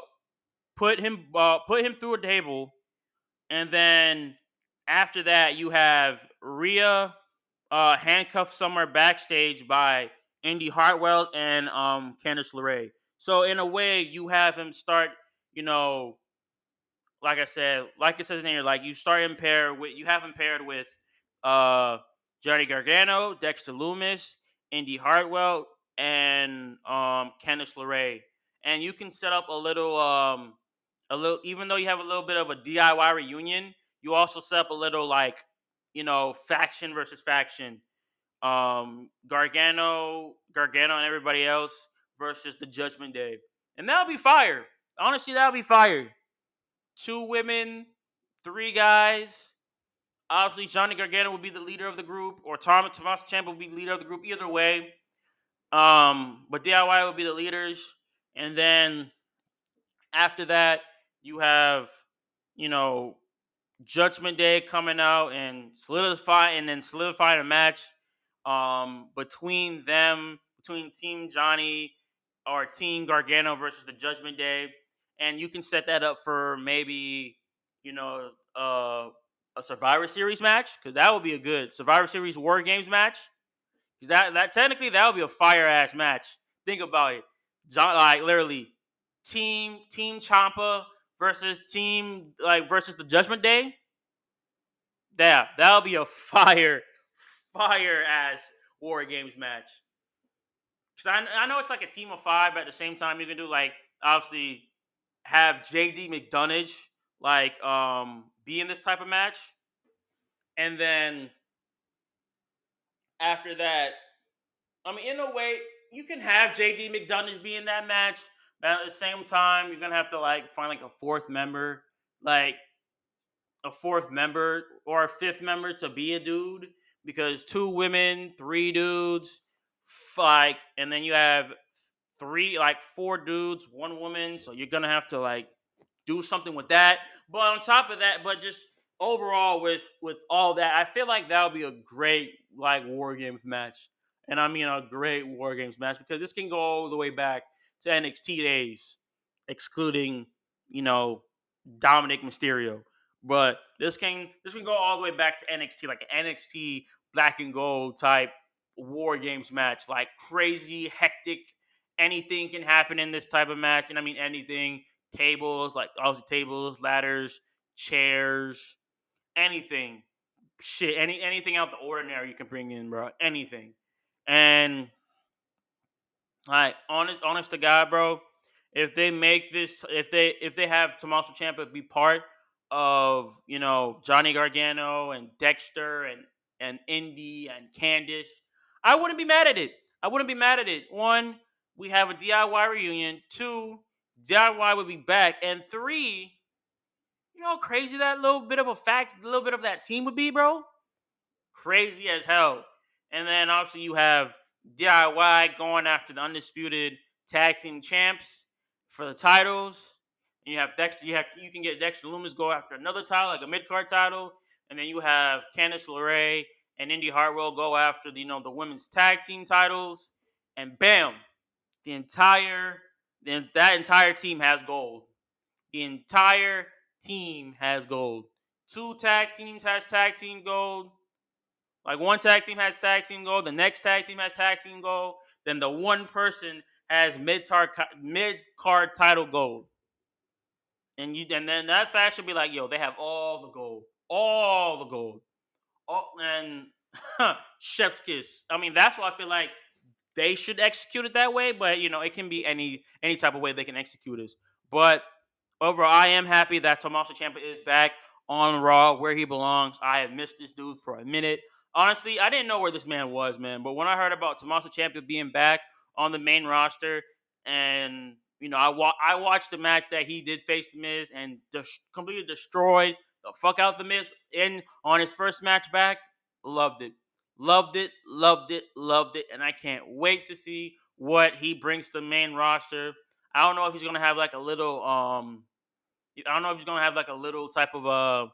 put him uh, put him through a table, and then after that you have Rhea uh handcuffed somewhere backstage by Indi Hartwell and um Candice LeRae. So in a way, you have him start, you know, like I said, like it says in here, like you start him paired with, you have him paired with uh Johnny Gargano, Dexter Lumis, Indy Hartwell, and um Candice LeRae. And you can set up a little um a little even though you have a little bit of a DIY reunion, you also set up a little like, you know, faction versus faction. Um Gargano, Gargano and everybody else versus the Judgment Day. And that'll be fire. Honestly, that'll be fire. Two women, three guys. Obviously, Johnny Gargano will be the leader of the group, or Tom Tomas Ciampa will be the leader of the group. Either way, um, but DIY will be the leaders, and then after that, you have, you know, Judgment Day coming out and solidify, and then solidifying a match um, between them, between Team Johnny or Team Gargano versus the Judgment Day, and you can set that up for maybe you know uh, a Survivor Series match because that would be a good Survivor Series War Games match. Because that that technically that would be a fire ass match. Think about it, John, like literally team Team Ciampa versus Team like versus the Judgment Day. Yeah, that'll be a fire fire ass War Games match because I, I know it's like a team of five, but at the same time, you can do like obviously have JD McDonagh like um be in this type of match, and then after that, I mean, in a way, you can have JD McDonagh be in that match, but at the same time, you're gonna have to like find like a fourth member, like a fourth member or a fifth member to be a dude because two women, three dudes, like, and then you have three, like four dudes, one woman. So you're gonna have to like do something with that. But on top of that, but just overall with with all that, I feel like that would be a great like war games match, and I mean a great war games match because this can go all the way back to NXT days, excluding you know Dominik Mysterio. But this can this can go all the way back to NXT, like an NXT black and gold type war games match, like crazy, hectic. Anything can happen in this type of match, and I mean anything. Tables, like obviously tables, ladders, chairs, anything. Shit, any anything out the ordinary you can bring in, bro. Anything. And like honest, honest to God, bro. If they make this, if they if they have Tommaso Ciampa be part of you know Johnny Gargano and Dexter and and Indi and Candice, I wouldn't be mad at it. I wouldn't be mad at it. One, we have a DIY reunion. Two, DIY would be back. And three, you know how crazy that little bit of a fact, a little bit of that team would be, bro? Crazy as hell. And then obviously you have DIY going after the undisputed tag team champs for the titles. And you have Dexter, you have you can get Dexter Lumis go after another title, like a mid card title. And then you have Candice LeRae and Indi Hartwell go after the, you know the women's tag team titles. And bam, the entire then that entire team has gold. The entire team has gold. Two tag teams has tag team gold. Like one tag team has tag team gold, the next tag team has tag team gold, then the one person has mid card mid card title gold. And you and then that fact should be like, yo, they have all the gold, all the gold, all and chef's kiss. I mean, that's why I feel like they should execute it that way. But you know, it can be any any type of way they can execute this. But overall, I am happy that Tommaso Ciampa is back on Raw where he belongs. I have missed this dude for a minute. Honestly, I didn't know where this man was, man. But when I heard about Tommaso Ciampa being back on the main roster, and you know, I wa- I watched the match that he did face the Miz and just completely destroyed the fuck out the Miz in on his first match back. Loved it, loved it, loved it, loved it, and I can't wait to see what he brings to the main roster. I don't know if he's gonna have like a little um I don't know if he's gonna have like a little type of a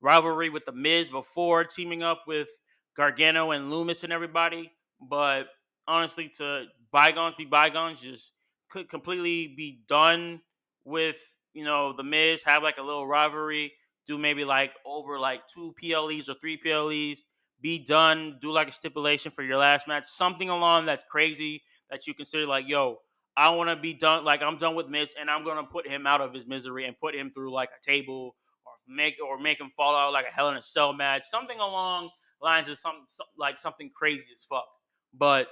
rivalry with the Miz before teaming up with Gargano and Lumis and everybody. But honestly, to bygones be bygones, just could completely be done with you know the Miz. Have like a little rivalry. Do maybe like over like two PLEs or three PLEs. Be done. Do like a stipulation for your last match. Something along that's crazy that you consider like, yo, I want to be done. Like I'm done with Miz, and I'm gonna put him out of his misery and put him through like a table or make or make him fall out like a Hell in a Cell match, something along lines of some, some like something crazy as fuck. But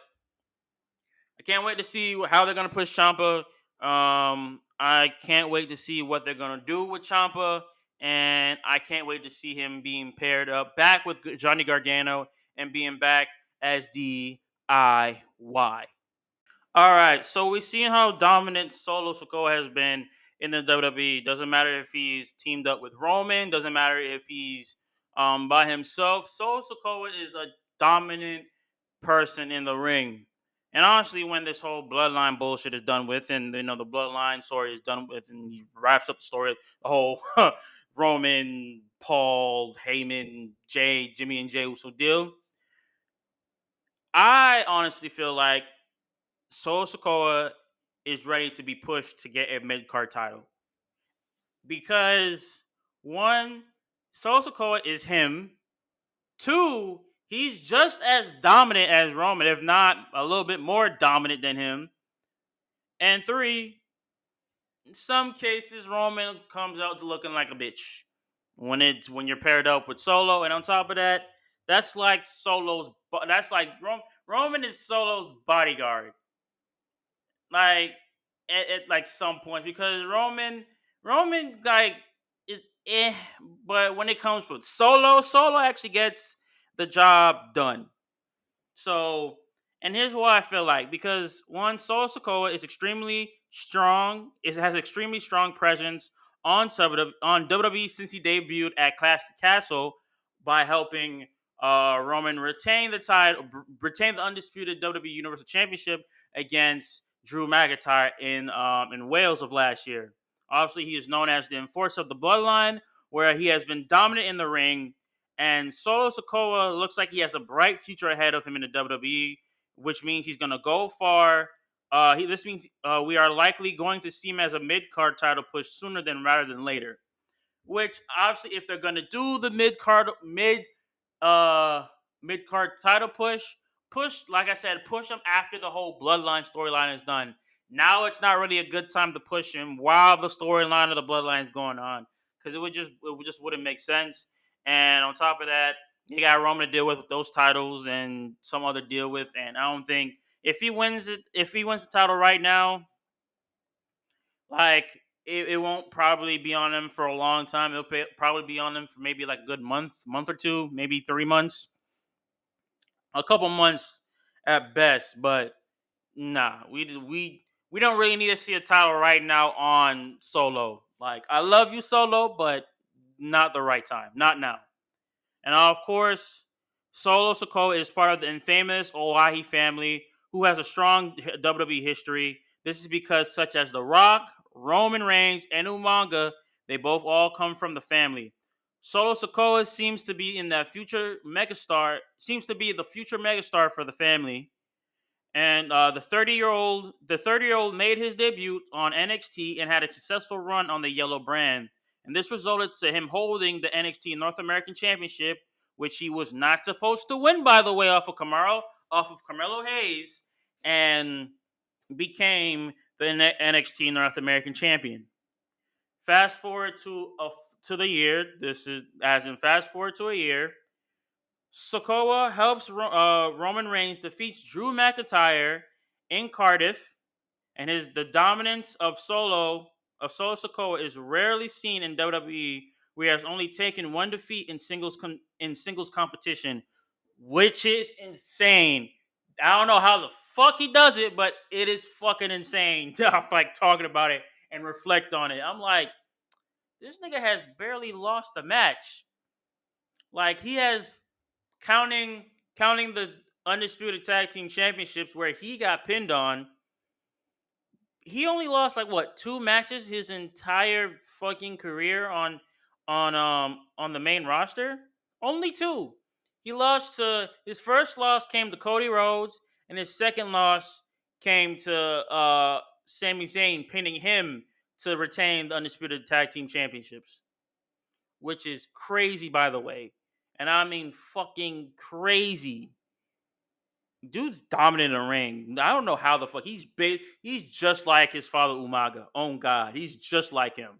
I can't wait to see how they're gonna push Ciampa. Um, I can't wait to see what they're gonna do with Ciampa, and I can't wait to see him being paired up back with Johnny Gargano and being back as DIY. All right, so we've seen how dominant Solo Sikoa has been in the WWE. Doesn't matter if he's teamed up with Roman. Doesn't matter if he's um, by himself. Solo Sikoa is a dominant person in the ring. And honestly, when this whole bloodline bullshit is done with, and you know the bloodline story is done with, and he wraps up the story, the whole Roman, Paul, Heyman, Jey, Jimmy, and Jey Uso deal. I honestly feel like Solo Sikoa is ready to be pushed to get a mid card title. Because one, Solo Sikoa is him. Two, he's just as dominant as Roman, if not a little bit more dominant than him. And three, in some cases, Roman comes out looking like a bitch when it's when you're paired up with Solo. And on top of that, that's like Solo's. That's like Roman is Solo's bodyguard like at, at like some points because Roman Roman like eh, but when it comes with Solo, Solo actually gets the job done. So And here's why I feel like because one, Solo Sikoa is extremely strong. It has extremely strong presence on on WWE since he debuted at Clash Castle by helping uh, Roman retain the title, retain the undisputed WWE Universal Championship against Drew McIntyre in um, in Wales of last year. Obviously, he is known as the enforcer of the bloodline, where he has been dominant in the ring. And Solo Sikoa looks like he has a bright future ahead of him in the WWE, which means he's going to go far. Uh, he, this means uh, we are likely going to see him as a mid card title push sooner than rather than later. Which obviously, if they're going to do the mid card mid uh mid card title push, push like I said, push him after the whole Bloodline storyline is done. Now it's not really a good time to push him while the storyline of the Bloodline is going on because it would just it just wouldn't make sense. And on top of that, you got Roman to deal with, with those titles and some other deal with. And I don't think if he wins it, if he wins the title right now, like it, it won't probably be on him for a long time. It'll pay, probably be on him for maybe like a good month, month or two, maybe three months, a couple months at best. But nah, we we we don't really need to see a title right now on Solo. Like I love you, Solo, but not the right time, not now. And of course, Solo Sikoa is part of the infamous Anoa'i family, who has a strong WWE history. This is because such as The Rock, Roman Reigns, and Umaga, they both all come from the family. Solo Sikoa seems to be in that future megastar, seems to be the future megastar for the family. And uh, the 30 year old, the 30 year old made his debut on NXT and had a successful run on the yellow brand. And this resulted to him holding the NXT North American Championship, which he was not supposed to win, by the way, off of Camaro, off of Carmelo Hayes, and became the NXT North American Champion. Fast forward to a, to the year. This is as in fast forward to a year. Sikoa helps uh, Roman Reigns defeats Drew McIntyre in Cardiff, and his the dominance of Solo of Solo Sikoa is rarely seen in WWE, where he has only taken one defeat in singles con- in singles competition, which is insane. I don't know how the fuck he does it, but it is fucking insane to like talking about it and reflect on it. I'm like, this nigga has barely lost a match. Like he has counting counting the undisputed tag team championships where he got pinned on. He only lost like what two matches his entire fucking career on on um on the main roster. Only two. He lost to his first loss came to Cody Rhodes, and his second loss came to uh Sami Zayn, pinning him to retain the undisputed tag team championships, which is crazy, by the way and I mean fucking crazy. Dude's dominant in the ring. I don't know how the fuck he's big. He's just like his father Umaga. Oh God, he's just like him.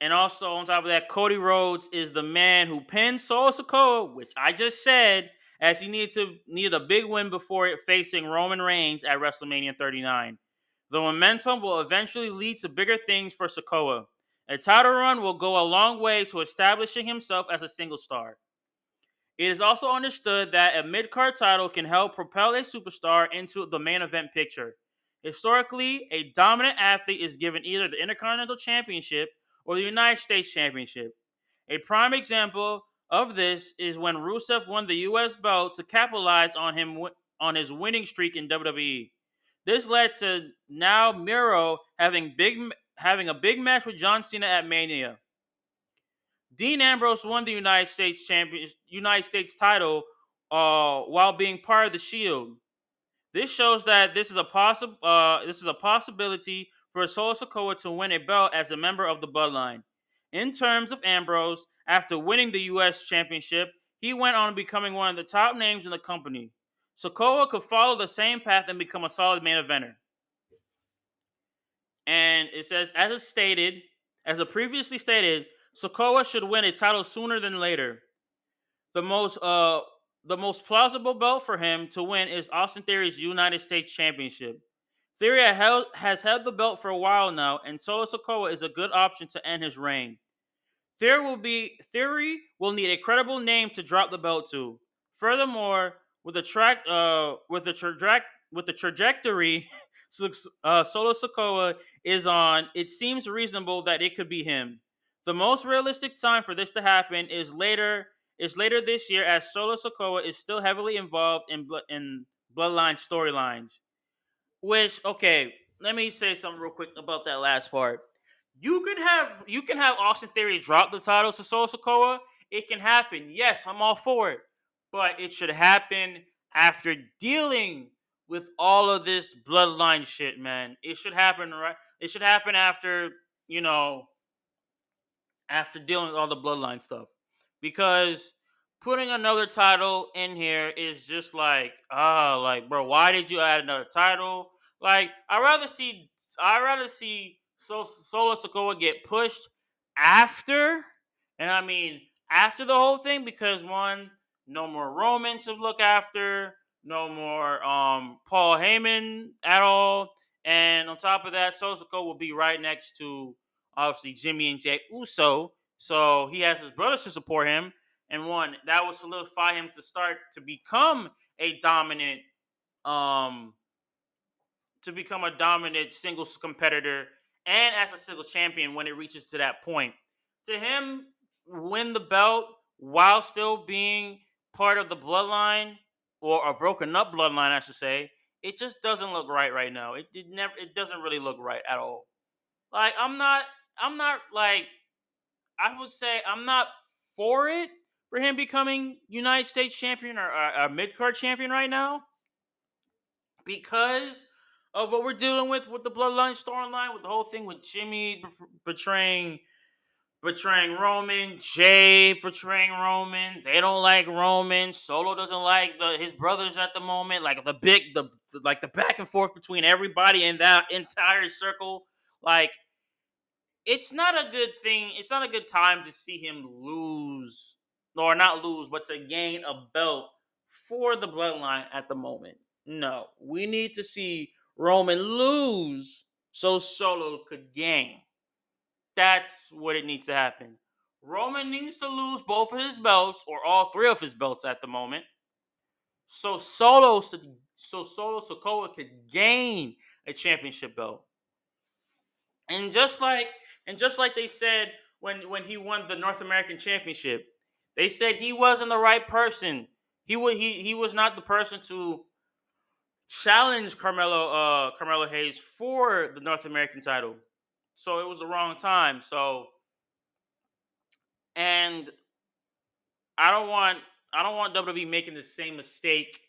And also on top of that, Cody Rhodes is the man who pinned Solo Sikoa, which I just said, as he needed to needed a big win before it facing Roman Reigns at WrestleMania 39. The momentum will eventually lead to bigger things for Sikoa. A title run will go a long way to establishing himself as a single star. It is also understood that a mid card title can help propel a superstar into the main event picture. Historically, a dominant athlete is given either the Intercontinental Championship or the United States Championship. A prime example of this is when Rusev won the U.S. belt to capitalize on him on his winning streak in WWE. This led to now Miro having big having a big match with John Cena at Mania. Dean Ambrose won the United States champion United States title uh, while being part of the Shield. This shows that this is a possible uh, this is a possibility for Solo Sikoa to win a belt as a member of the Bloodline. In terms of Ambrose, after winning the U.S. Championship, he went on becoming one of the top names in the company. Sikoa could follow the same path and become a solid main eventer. And it says, as it stated, as a previously stated, Sikoa should win a title sooner than later. The most uh the most plausible belt for him to win is Austin Theory's United States Championship. Theory has held the belt for a while now, and Solo Sikoa is a good option to end his reign. Theory will be Theory will need a credible name to drop the belt to. Furthermore, with the track uh with the track with the trajectory uh, Solo Sikoa is on, it seems reasonable that it could be him. The most realistic time for this to happen is later is later this year, as Solo Sikoa is still heavily involved in in Bloodline storylines. Which okay, let me say something real quick about that last part. You can have you can have Austin Theory drop the title to Solo Sikoa. It can happen. Yes, I'm all for it, but it should happen after dealing with all of this bloodline shit, man. It should happen right. It should happen after you know, after dealing with all the bloodline stuff, because putting another title in here is just like, ah, uh, like, bro, why did you add another title? Like, I rather see, I rather see so Solo Sikoa get pushed after, and I mean after the whole thing, because one, no more Roman to look after no more um, Paul Heyman at all. And on top of that, Sosako will be right next to obviously Jimmy and Jey Uso. So he has his brothers to support him. And one, that will solidify him to start to become a dominant, um, to become a dominant singles competitor and as a single champion when it reaches to that point. To him, win the belt while still being part of the bloodline or a broken up bloodline, I should say, it just doesn't look right right now. It, it never it doesn't really look right at all. Like I'm not I'm not like I would say I'm not for it for him becoming United States champion or uh, a, a mid card champion right now because of what we're dealing with with the bloodline storyline with the whole thing with Jimmy betraying portraying Roman, Jey portraying Roman. They don't like Roman. Solo doesn't like the his brothers at the moment. Like the big the like the back and forth between everybody in that entire circle. Like it's not a good thing. It's not a good time to see him lose or not lose, but to gain a belt for the bloodline at the moment. No, we need to see Roman lose so Solo could gain. That's what it needs to happen. Roman needs to lose both of his belts or all three of his belts at the moment. So Solo so Solo Sikoa could gain a championship belt. And just like and just like they said when when he won the North American Championship, they said he wasn't the right person. He was he he was not the person to challenge Carmelo uh Carmelo Hayes for the North American title. So it was the wrong time. So and I don't want I don't want WWE making the same mistake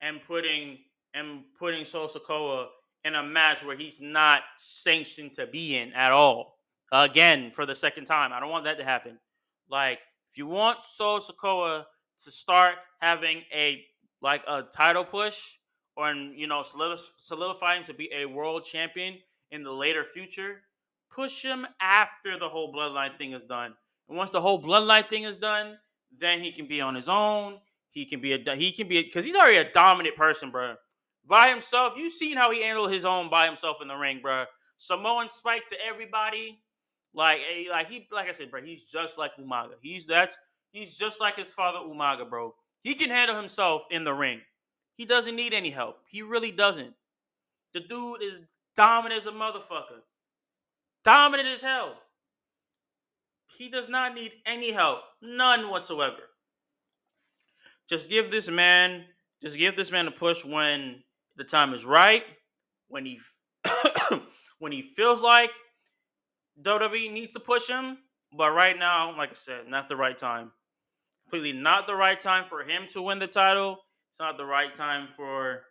and putting and putting Solo Sikoa in a match where he's not sanctioned to be in at all. Again, for the second time. I don't want that to happen. Like, if you want Solo Sikoa to start having a like a title push or you know solidifying to be a world champion in the later future, push him after the whole bloodline thing is done. And once the whole bloodline thing is done, then he can be on his own. He can be a he can be because he's already a dominant person, bro. By himself, you seen how he handled his own by himself in the ring, bro. Samoan spike to everybody, like eh, like he like I said, bro. He's just like Umaga. He's that's he's just like his father Umaga, bro. He can handle himself in the ring. He doesn't need any help. He really doesn't. The dude is dominant as a motherfucker dominant as hell. He does not need any help, none whatsoever. Just give this man, just give this man a push when the time is right, when he when he feels like WWE needs to push him. But right now, like I said, not the right time. Completely not the right time for him to win the title. It's not the right time for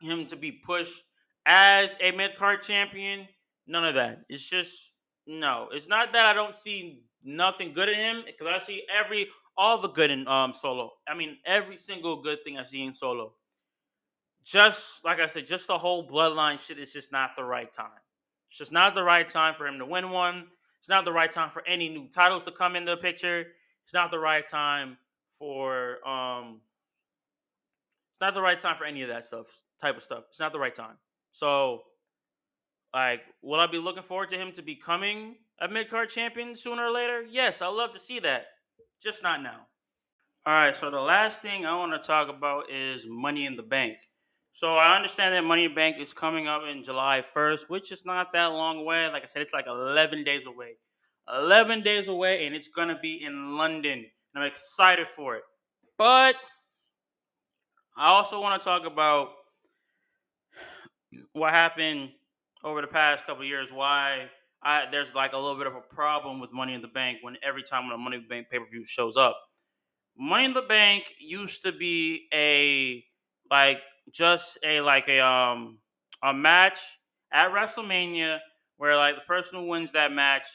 him to be pushed as a mid card champion. None of that. It's just no. It's not that I don't see nothing good in him because I see every all the good in um solo. I mean every single good thing I see in solo. Just like I said, just the whole bloodline shit is just not the right time. It's just not the right time for him to win one. It's not the right time for any new titles to come in the picture. It's not the right time for um it's not the right time for any of that stuff type of stuff. It's not the right time. So like, will I be looking forward to him to becoming a mid card champion sooner or later? Yes, I'd love to see that. Just not now. All right, so the last thing I want to talk about is Money in the Bank. So I understand that Money in the Bank is coming up in July 1st, which is not that long away. Like I said, it's like 11 days away. 11 days away, and it's going to be in London. And I'm excited for it. But I also want to talk about what happened over the past couple years, why I, there's like a little bit of a problem with Money in the Bank when every time when a Money in the Bank pay per view shows up. Money in the Bank used to be a like just a like a um a match at WrestleMania where like the person who wins that match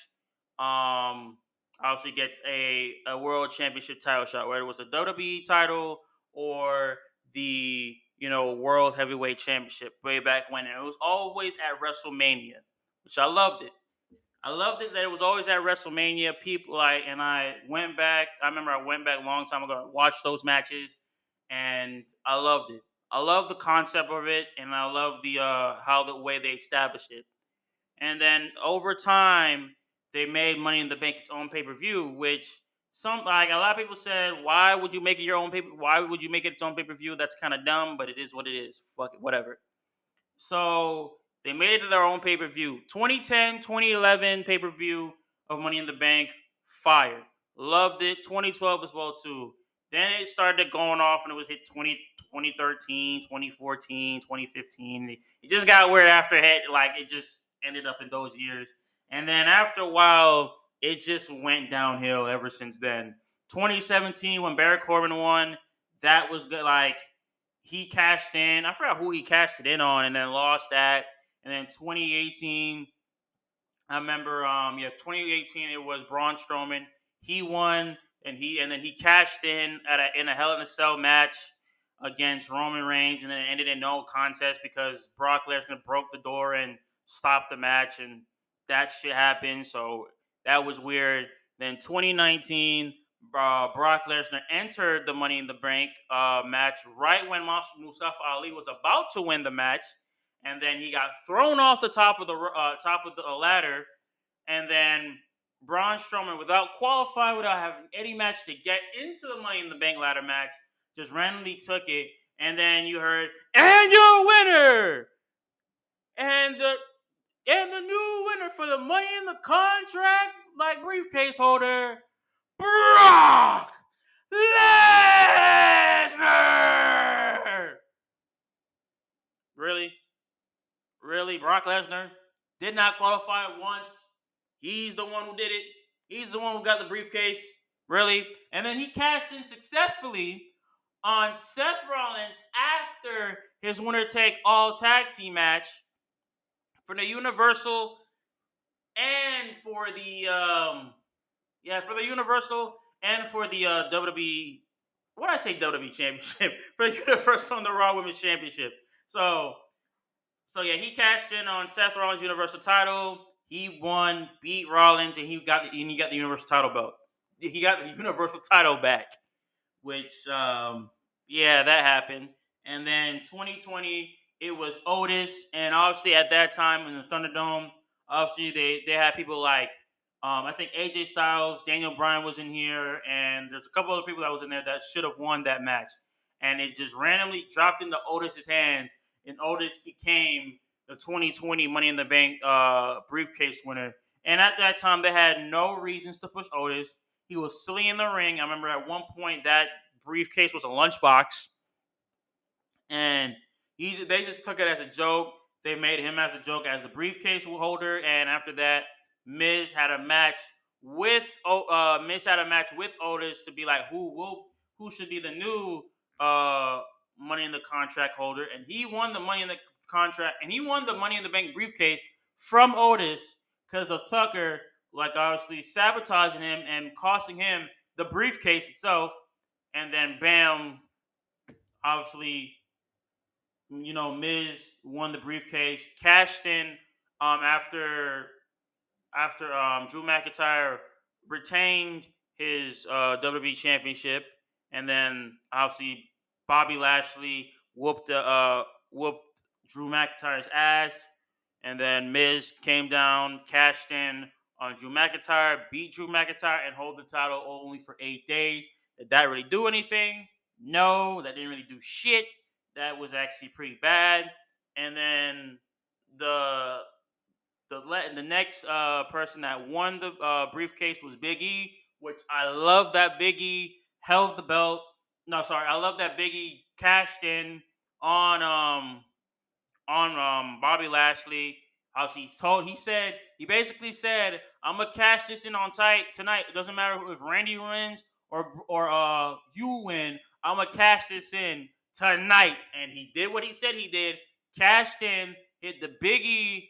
um obviously gets a a world championship title shot, whether it was a WWE title or the you know world heavyweight championship way back when. And it was always at WrestleMania, which I loved it. I loved it that it was always at WrestleMania. People like, and I went back. I remember I went back a long time ago watched those matches, and I loved it. I love the concept of it, and I love the uh, how the way they established it. And then over time, they made Money in the Bank its own pay per view, which some like a lot of people said, why would you make it your own paper? Why would you make it its own pay per view? That's kind of dumb, but it is what it is. Fuck it, whatever. So they made it their own pay per view. 2010, 2011 pay per view of Money in the Bank, fire. Loved it. 2012 as well too. Then it started going off and it was hit 20, 2013, 2014, 2015. It just got weird after it, like it just ended up in those years. And then after a while, it just went downhill ever since then. 2017 when Baron Corbin won, that was good. Like he cashed in. I forgot who he cashed it in on, and then lost that. And then 2018, I remember, um, yeah, 2018 it was Braun Strowman. He won, and he and then he cashed in at a in a Hell in a Cell match against Roman Reigns, and then it ended in no contest because Brock Lesnar broke the door and stopped the match, and that shit happened. So that was weird. Then 2019, uh, Brock Lesnar entered the Money in the Bank uh, match right when Mustafa Ali was about to win the match, and then he got thrown off the top of the uh, top of the ladder, and then Braun Strowman, without qualifying, without having any match to get into the Money in the Bank ladder match, just randomly took it, and then you heard, "And your winner!" And the and the new winner for the Money in the Contract like briefcase holder, Brock Lesnar. Really? Really? Brock Lesnar did not qualify once. He's the one who did it. He's the one who got the briefcase. Really? And then he cashed in successfully on Seth Rollins after his winner take all tag team match for the Universal and for the um yeah for the Universal and for the uh, WWE. What I say WWE Championship for the Universal and the Raw Women's Championship. So so yeah, he cashed in on Seth Rollins Universal title. He won, beat Rollins, and he got the, and he got the Universal title belt. He got the Universal title back, which um yeah that happened. And then 2020 it was Otis, and obviously at that time in the Thunderdome, obviously they they had people like um, I think AJ Styles, Daniel Bryan was in here, and there's a couple other people that was in there that should have won that match, and it just randomly dropped into Otis's hands, and Otis became the 2020 Money in the Bank uh, briefcase winner. And at that time, they had no reasons to push Otis. He was silly in the ring. I remember at one point that briefcase was a lunchbox, and he they just took it as a joke. They made him as a joke as the briefcase holder, and after that, Miz had a match with uh Miz had a match with Otis to be like who will who should be the new uh Money in the Contract holder, and he won the Money in the Contract, and he won the Money in the Bank briefcase from Otis because of Tucker, like obviously sabotaging him and costing him the briefcase itself, and then bam, obviously you know, Miz won the briefcase, cashed in um, after after um, Drew McIntyre retained his uh, WWE Championship, and then obviously Bobby Lashley whooped uh, whooped Drew McIntyre's ass, and then Miz came down, cashed in on Drew McIntyre, beat Drew McIntyre, and hold the title only for eight days. Did that really do anything? No, that didn't really do shit. That was actually pretty bad. And then the the the next uh, person that won the uh, briefcase was Big E, which I love that Big E held the belt. No, sorry, I love that Big E cashed in on um on um Bobby Lashley. How he's told he said he basically said I'm gonna cash this in on tight tonight. It doesn't matter if Randy wins or or uh you win. I'm gonna cash this in tonight, and he did what he said he did. Cashed in, hit the Biggie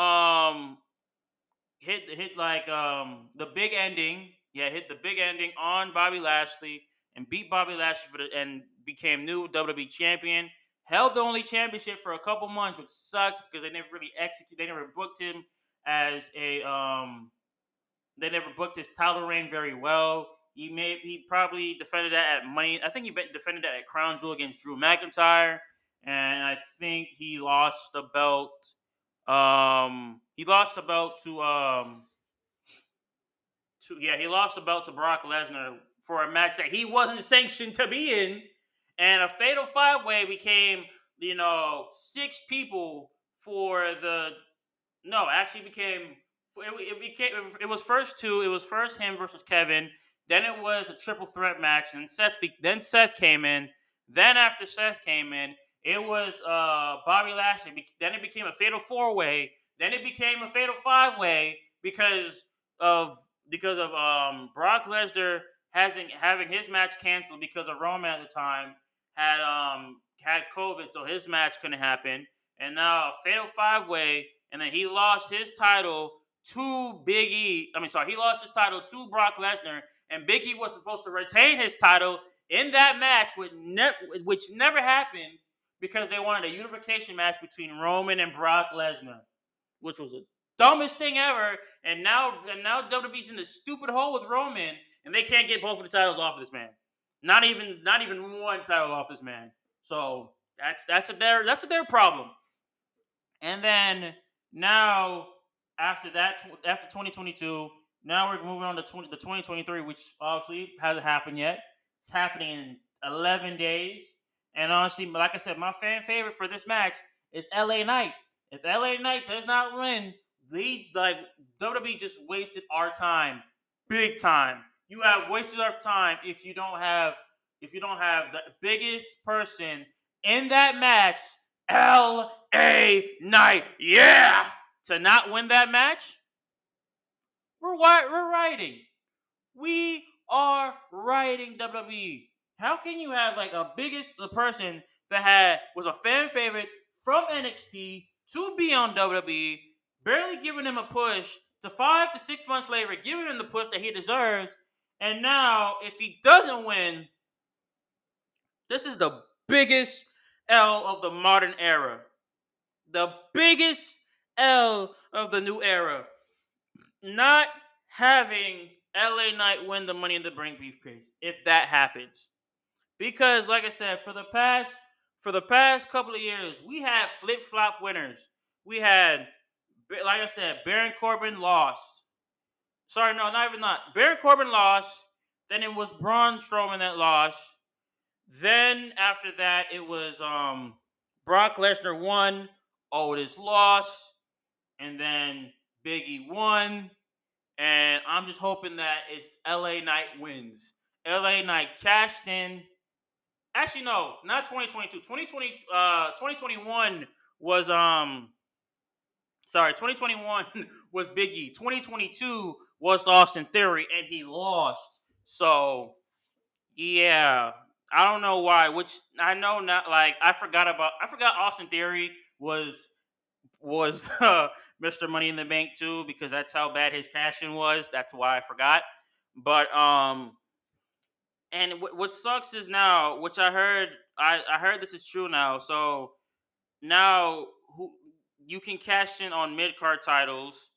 um hit hit like um the big ending. Yeah, hit the big ending on Bobby Lashley and beat Bobby Lashley for the and became new WWE champion. Held the only championship for a couple months, which sucked because they never really executed. They never booked him as a um. They never booked his title reign very well. He may he probably defended that at Money. I think he defended that at Crown Jewel against Drew McIntyre, and I think he lost the belt um, he lost the belt to um, to yeah, he lost the belt to Brock Lesnar for a match that he wasn't sanctioned to be in, and a fatal five way became you know six people for the no actually became it, it became it was first two it was first him versus Kevin then it was a triple threat match and Seth then Seth came in then after Seth came in it was uh, Bobby Lashley. Then it became a fatal four way. Then it became a fatal five way because of because of um, Brock Lesnar hasn't having his match canceled because of Roman at the time had um had COVID, so his match couldn't happen. And now a fatal five way, and then he lost his title to Big E. I mean, sorry, he lost his title to Brock Lesnar, and Big E was supposed to retain his title in that match, which, ne- which never happened because they wanted a unification match between Roman and Brock Lesnar, which was the dumbest thing ever. And now, and now WWE's in the stupid hole with Roman, and they can't get both of the titles off of this man. Not even, not even one title off this man. So that's that's a their that's a their problem. And then now after that, after 2022, now we're moving on to 20, the 2023, which obviously hasn't happened yet. It's happening in 11 days. And honestly, like I said, my fan favorite for this match is LA Knight. If LA Knight does not win, we like WWE just wasted our time, big time. You have wasted our time if you don't have if you don't have the biggest person in that match, LA Knight. Yeah, to not win that match, we're we're writing. We are writing WWE. How can you have like a biggest the person that had was a fan favorite from NXT to be on WWE, barely giving him a push to five to six months later, giving him the push that he deserves, and now if he doesn't win, this is the biggest L of the modern era. The biggest L of the new era. Not having LA Knight win the Money in the Bank briefcase, if that happens. Because, like I said, for the past for the past couple of years, we had flip flop winners. We had, like I said, Baron Corbin lost. Sorry, no, not even not. Baron Corbin lost. Then it was Braun Strowman that lost. Then after that, it was um Brock Lesnar won, Otis lost, and then Biggie won. And I'm just hoping that it's LA Knight wins. LA Knight cashed in actually no, not 2022. 2020 uh 2021 was um sorry, 2021 was Biggie. 2022 was Austin Theory and he lost. So yeah, I don't know why, which I know not like I forgot about I forgot Austin Theory was was uh, Mr. Money in the Bank too because that's how bad his cash in was. That's why I forgot. But um and w- what sucks is now, which I heard, I, I heard this is true now. So now who you can cash in on mid card titles,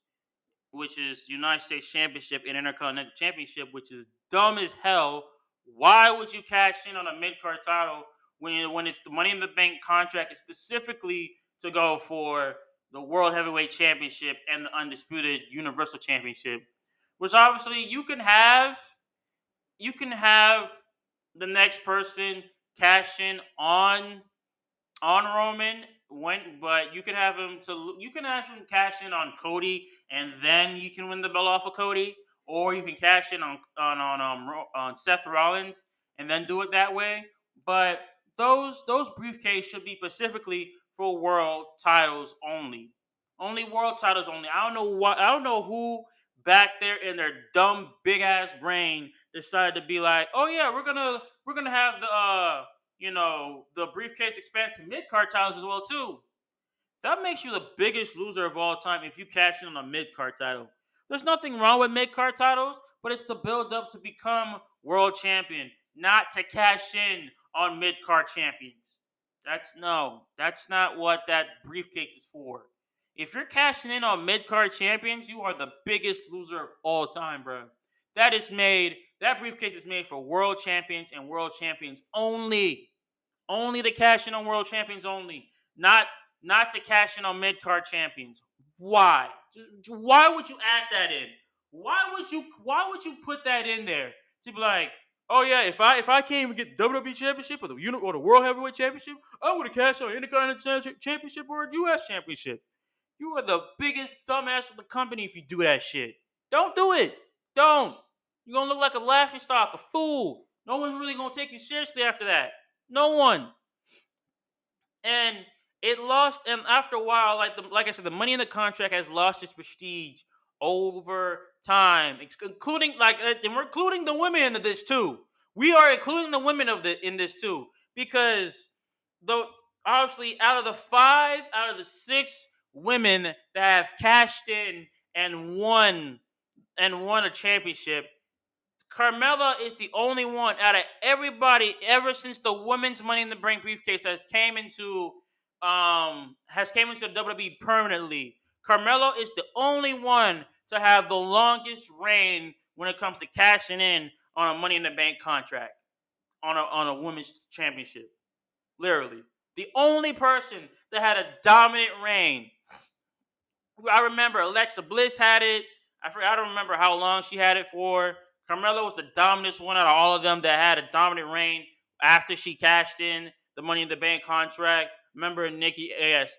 which is United States Championship and Intercontinental Championship, which is dumb as hell. Why would you cash in on a mid card title when when it's the Money in the Bank contract is specifically to go for the World Heavyweight Championship and the Undisputed Universal Championship, which obviously you can have you can have the next person cash in on on Roman when but you can have him to you can have him cash in on Cody and then you can win the belt off of Cody or you can cash in on on on um, on Seth Rollins and then do it that way. But those those briefcase should be specifically for world titles only only world titles only I don't know what I don't know who back there in their dumb big ass brain decided to be like oh yeah we're gonna we're gonna have the uh you know, the briefcase expand to mid card titles as well too. That makes you the biggest loser of all time if you cash in on a mid card title. There's nothing wrong with mid card titles, but it's to build up to become world champion, not to cash in on mid card champions. That's no, that's not what that briefcase is for. If you're cashing in on mid card champions, you are the biggest loser of all time, bro. That is made, that briefcase is made for world champions and world champions only. Only to cash in on world champions only. Not not to cash in on mid card champions. Why? Why would you add that in? Why would you why would you put that in there? To be like, oh yeah, if I if I can't even get the WWE championship or the uni- or the World Heavyweight Championship, I would have cashed on Intercontinental Championship or a US championship. You are the biggest dumbass of the company if you do that shit. Don't do it. Don't. You're gonna look like a laughing stock, a fool. No one's really gonna take you seriously after that. No one. And it lost, and after a while, like the, like I said, the money in the contract has lost its prestige over time, including like, uh, and we're including the women into this too. We are including the women of the in this too, because the obviously out of the five out of the six women that have cashed in and won and won a championship, Carmella is the only one out of everybody ever since the women's Money in the Bank briefcase has came into um has came into the WWE permanently. Carmella is the only one to have the longest reign when it comes to cashing in on a Money in the Bank contract on a on a women's championship. Literally, the only person that had a dominant reign. I remember Alexa Bliss had it. I forgot, I don't remember how long she had it for. Carmella was the dominant one out of all of them that had a dominant reign after she cashed in the Money in the Bank contract. Remember, Nikki Ash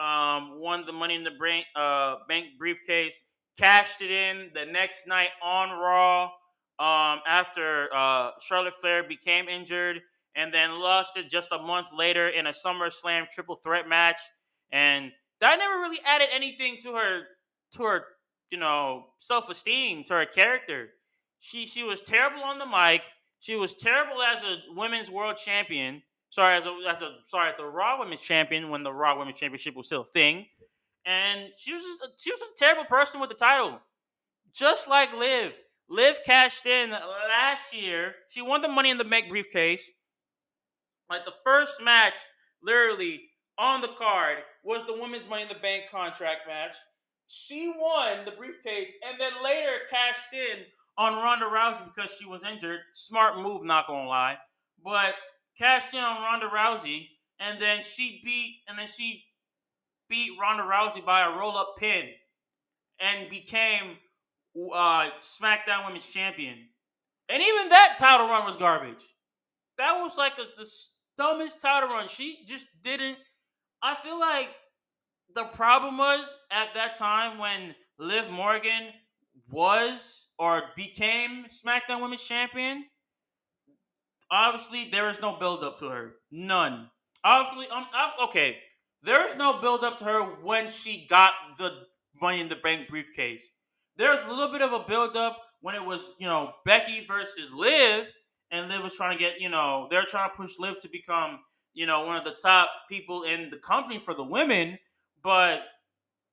um, won the Money in the Bank, uh, bank briefcase, cashed it in the next night on Raw um, after uh, Charlotte Flair became injured, and then lost it just a month later in a SummerSlam triple threat match. And that never really added anything to her to her you know self esteem to her character she she was terrible on the mic. She was terrible as a women's world champion. Sorry, as a, as a sorry, the Raw Women's Champion when the Raw Women's Championship was still a thing, and she was just a, she was just a terrible person with the title, just like Liv. Liv cashed in last year. She won the Money in the Bank briefcase. Like the first match, literally on the card, was the Women's Money in the Bank contract match. She won the briefcase and then later cashed in on Ronda Rousey because she was injured. Smart move, not gonna lie. But cashed in on Ronda Rousey, and then she beat, and then she beat Ronda Rousey by a roll up pin, and became uh, SmackDown Women's Champion. And even that title run was garbage. That was like a, the dumbest title run. She just didn't. I feel like the problem was at that time when Liv Morgan was or became SmackDown Women's Champion, obviously there is no build up to her. None. Obviously, um, okay. There is no build up to her when she got the Money in the Bank briefcase. There's a little bit of a build up when it was, you know, Becky versus Liv, and Liv was trying to get, you know, they're trying to push Liv to become, you know, one of the top people in the company for the women. But,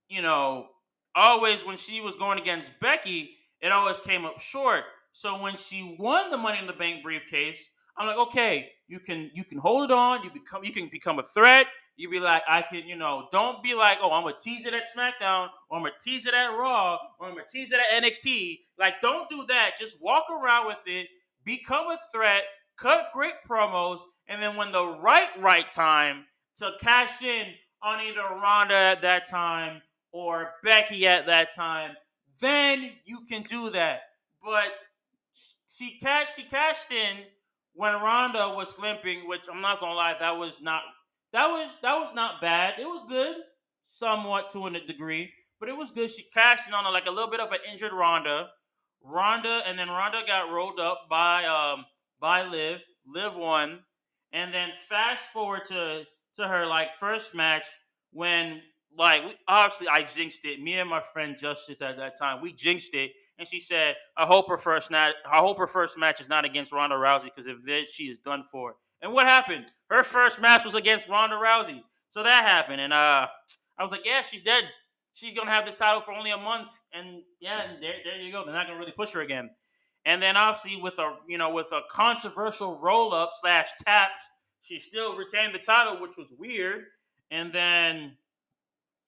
you know, always when she was going against Becky, it always came up short. So when she won the Money in the Bank briefcase, I'm like, okay, you can you can hold it on. You become you can become a threat. You be like, I can, you know, don't be like, oh, I'm gonna tease it at SmackDown, or I'm gonna tease it at Raw, or I'm gonna tease it at NXT. Like, don't do that. Just walk around with it, become a threat, cut great promos, and then when the right right time to cash in on either Ronda at that time or Becky at that time, then you can do that. But she cashed she cashed in when Ronda was limping, which I'm not gonna lie, that was not that was that was not bad. It was good, somewhat to a degree, but it was good. She cashed in on a, like a little bit of an injured Ronda. Ronda and then Ronda got rolled up by um by Liv. Liv won, and then fast forward to to her like first match when like obviously I jinxed it. Me and my friend Justice at that time we jinxed it, and she said, "I hope her first not I hope her first match is not against Ronda Rousey because if that she is done for." And what happened? Her first match was against Ronda Rousey, so that happened, and uh, I was like, "Yeah, she's dead." she's gonna have this title for only a month, and yeah, there, there you go. They're not gonna really push her again. And then obviously with a you know with a controversial roll up slash taps, she still retained the title, which was weird. And then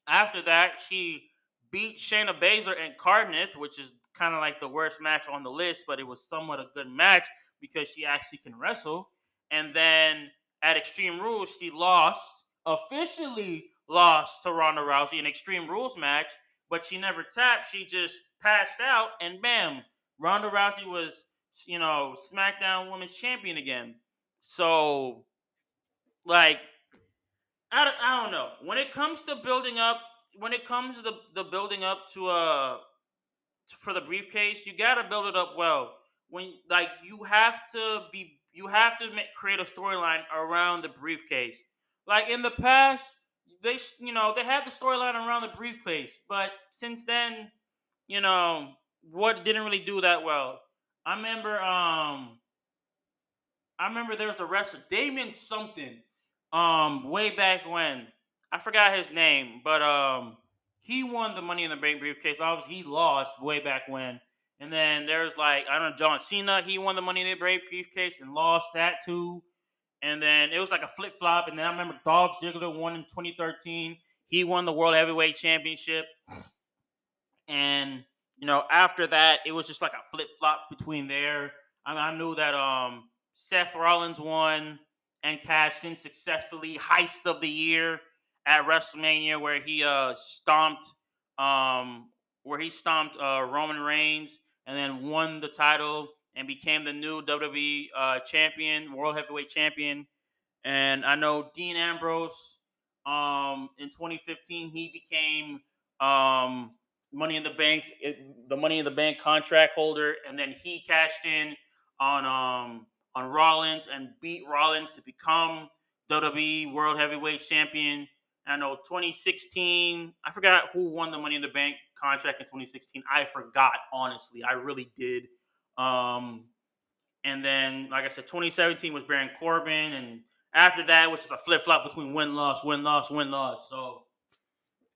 after that, she beat Shayna Baszler and Cardiff, which is kind of like the worst match on the list, but it was somewhat a good match because she actually can wrestle. And then at Extreme Rules, she lost officially lost to Ronda Rousey in Extreme Rules match, but she never tapped. She just passed out, and bam, Ronda Rousey was, you know, SmackDown Women's Champion again. So, like, I don't, I don't know. When it comes to building up, when it comes to the, the building up to uh, for the briefcase, you gotta build it up well. When like you have to be, you have to make, create a storyline around the briefcase. Like in the past, they you know they had the storyline around the briefcase, but since then, you know what didn't really do that well. I remember um I remember there was a wrestler Damon something um way back when I forgot his name, but um he won the Money in the Bank briefcase. Obviously, he lost way back when. And then there's like I don't know John Cena. He won the Money in the Bank briefcase and lost that too. And then it was like a flip flop. And then I remember Dolph Ziggler won in 2013. He won the World Heavyweight Championship. And you know, after that, it was just like a flip flop between there. I, mean, I knew that um, Seth Rollins won and cashed in successfully, heist of the year at WrestleMania, where he uh, stomped, um, where he stomped uh, Roman Reigns and then won the title and became the new WWE uh, champion, World Heavyweight Champion. And I know Dean Ambrose um, in 2015, he became um, Money in the Bank, it, the Money in the Bank contract holder, and then he cashed in on um, on Rollins and beat Rollins to become WWE World Heavyweight Champion. And I know 2016, I forgot who won the Money in the Bank contract in 2016. I forgot, honestly. I really did. Um, and then, like I said, 2017 was Baron Corbin, and after that, was just a flip flop between win loss, win loss, win loss. So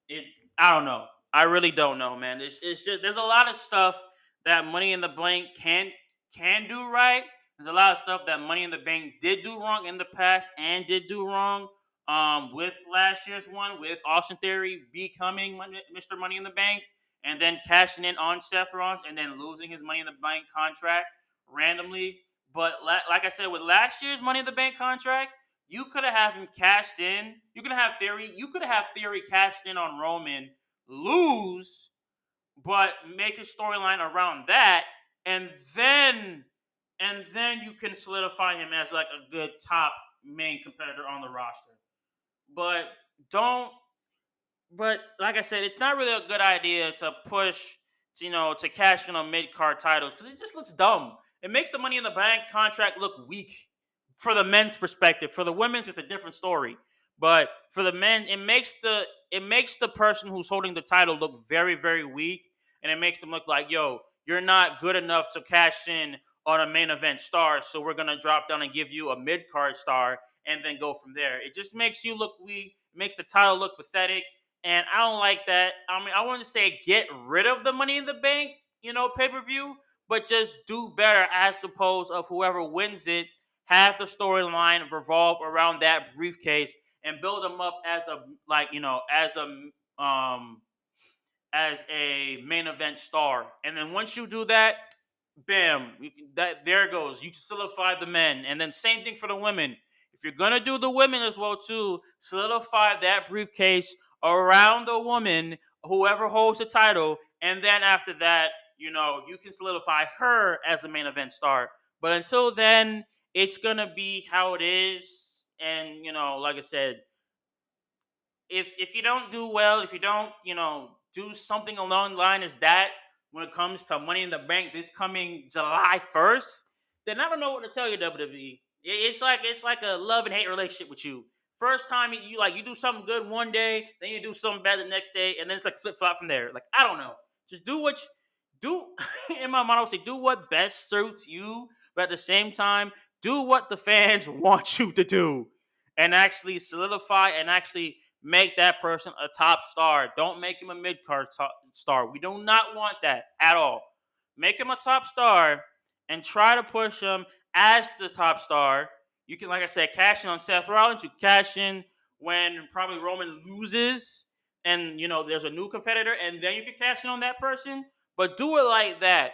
it, I don't know. I really don't know, man. It's, it's just there's a lot of stuff that Money in the Bank can can do right. There's a lot of stuff that Money in the Bank did do wrong in the past and did do wrong. Um, with last year's one, with Austin Theory becoming Mr. Money in the Bank, and then cashing in on Seth Rollins and then losing his Money in the Bank contract randomly. But like I said, with last year's Money in the Bank contract, you could have him cashed in. You could have Theory. You could have Theory cashed in on Roman, lose, but make a storyline around that, and then and then you can solidify him as like a good top main competitor on the roster. But don't but like I said, it's not really a good idea to push, you know, to cash in on mid card titles because it just looks dumb. It makes the Money in the Bank contract look weak for the men's perspective. For the women's, it's a different story. But for the men, it makes the it makes the person who's holding the title look very, very weak, and it makes them look like, yo, you're not good enough to cash in on a main event star. So we're gonna drop down and give you a mid card star, and then go from there. It just makes you look weak. Makes the title look pathetic and I don't like that. I mean, I want to say get rid of the Money in the Bank, you know, pay per view, but just do better as opposed of whoever wins it. Have the storyline revolve around that briefcase and build them up as a like you know as a um as a main event star. And then once you do that, bam, can, that there goes. You solidify the men, and then same thing for the women. If you're gonna do the women as well too, solidify that briefcase around the woman, whoever holds the title, and then after that, you know, you can solidify her as a main event star. But until then, it's gonna be how it is. And you know, like I said, if if you don't do well, if you don't, you know, do something along the line as that when it comes to Money in the Bank this coming July first, then I don't know what to tell you, WWE. It's like it's like a love and hate relationship with you. First time you like you do something good one day, then you do something bad the next day, and then it's like flip flop from there. Like I don't know. Just do what you, do. in my mind, I would say do what best suits you, but at the same time, do what the fans want you to do, and actually solidify and actually make that person a top star. Don't make him a mid card star. We do not want that at all. Make him a top star and try to push him as the top star. You can, like I said, cash in on Seth Rollins. You cash in when probably Roman loses and you know there's a new competitor, and then you can cash in on that person. But do it like that,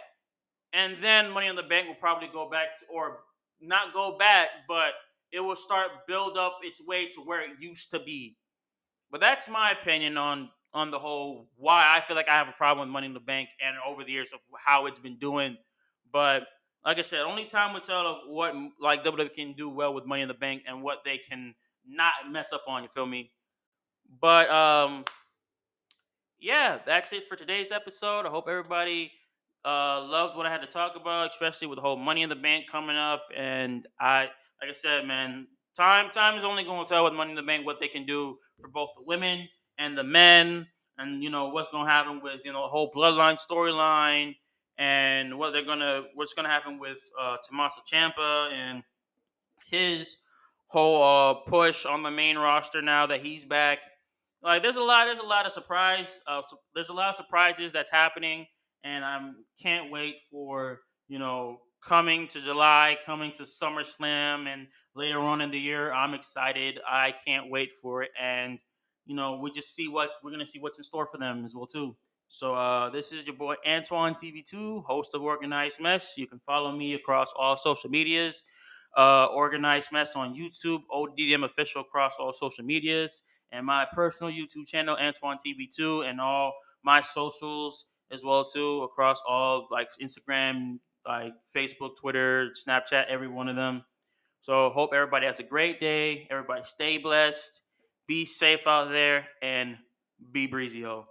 and then Money in the Bank will probably go back to, or not go back, but it will start build up its way to where it used to be. But that's my opinion on on the whole why I feel like I have a problem with Money in the Bank and over the years of how it's been doing. But like I said, only time will tell of what like WWE can do well with Money in the Bank and what they can not mess up on. You feel me? But um, yeah, that's it for today's episode. I hope everybody uh loved what I had to talk about, especially with the whole Money in the Bank coming up. And I, like I said, man, Time time is only going to tell with Money in the Bank what they can do for both the women and the men, and you know what's going to happen with you know the whole bloodline storyline, and what they're gonna what's going to happen with uh, Tommaso Ciampa and his whole uh, push on the main roster now that he's back. Like there's a lot there's a lot of surprise uh, there's a lot of surprises that's happening, and I can't wait for you know coming to July, coming to SummerSlam, and later on in the year. I'm excited. I can't wait for it, and you know, we just see what's we're gonna see what's in store for them as well too. So uh, this is your boy Antoine TV2, host of Organized Mess. You can follow me across all social medias. Uh, Organized Mess on YouTube, ODDM official across all social medias, and my personal YouTube channel Antoine TV2, and all my socials as well too across all like Instagram, like Facebook, Twitter, Snapchat, every one of them. So hope everybody has a great day. Everybody stay blessed. Be safe out there and be breezy, ho.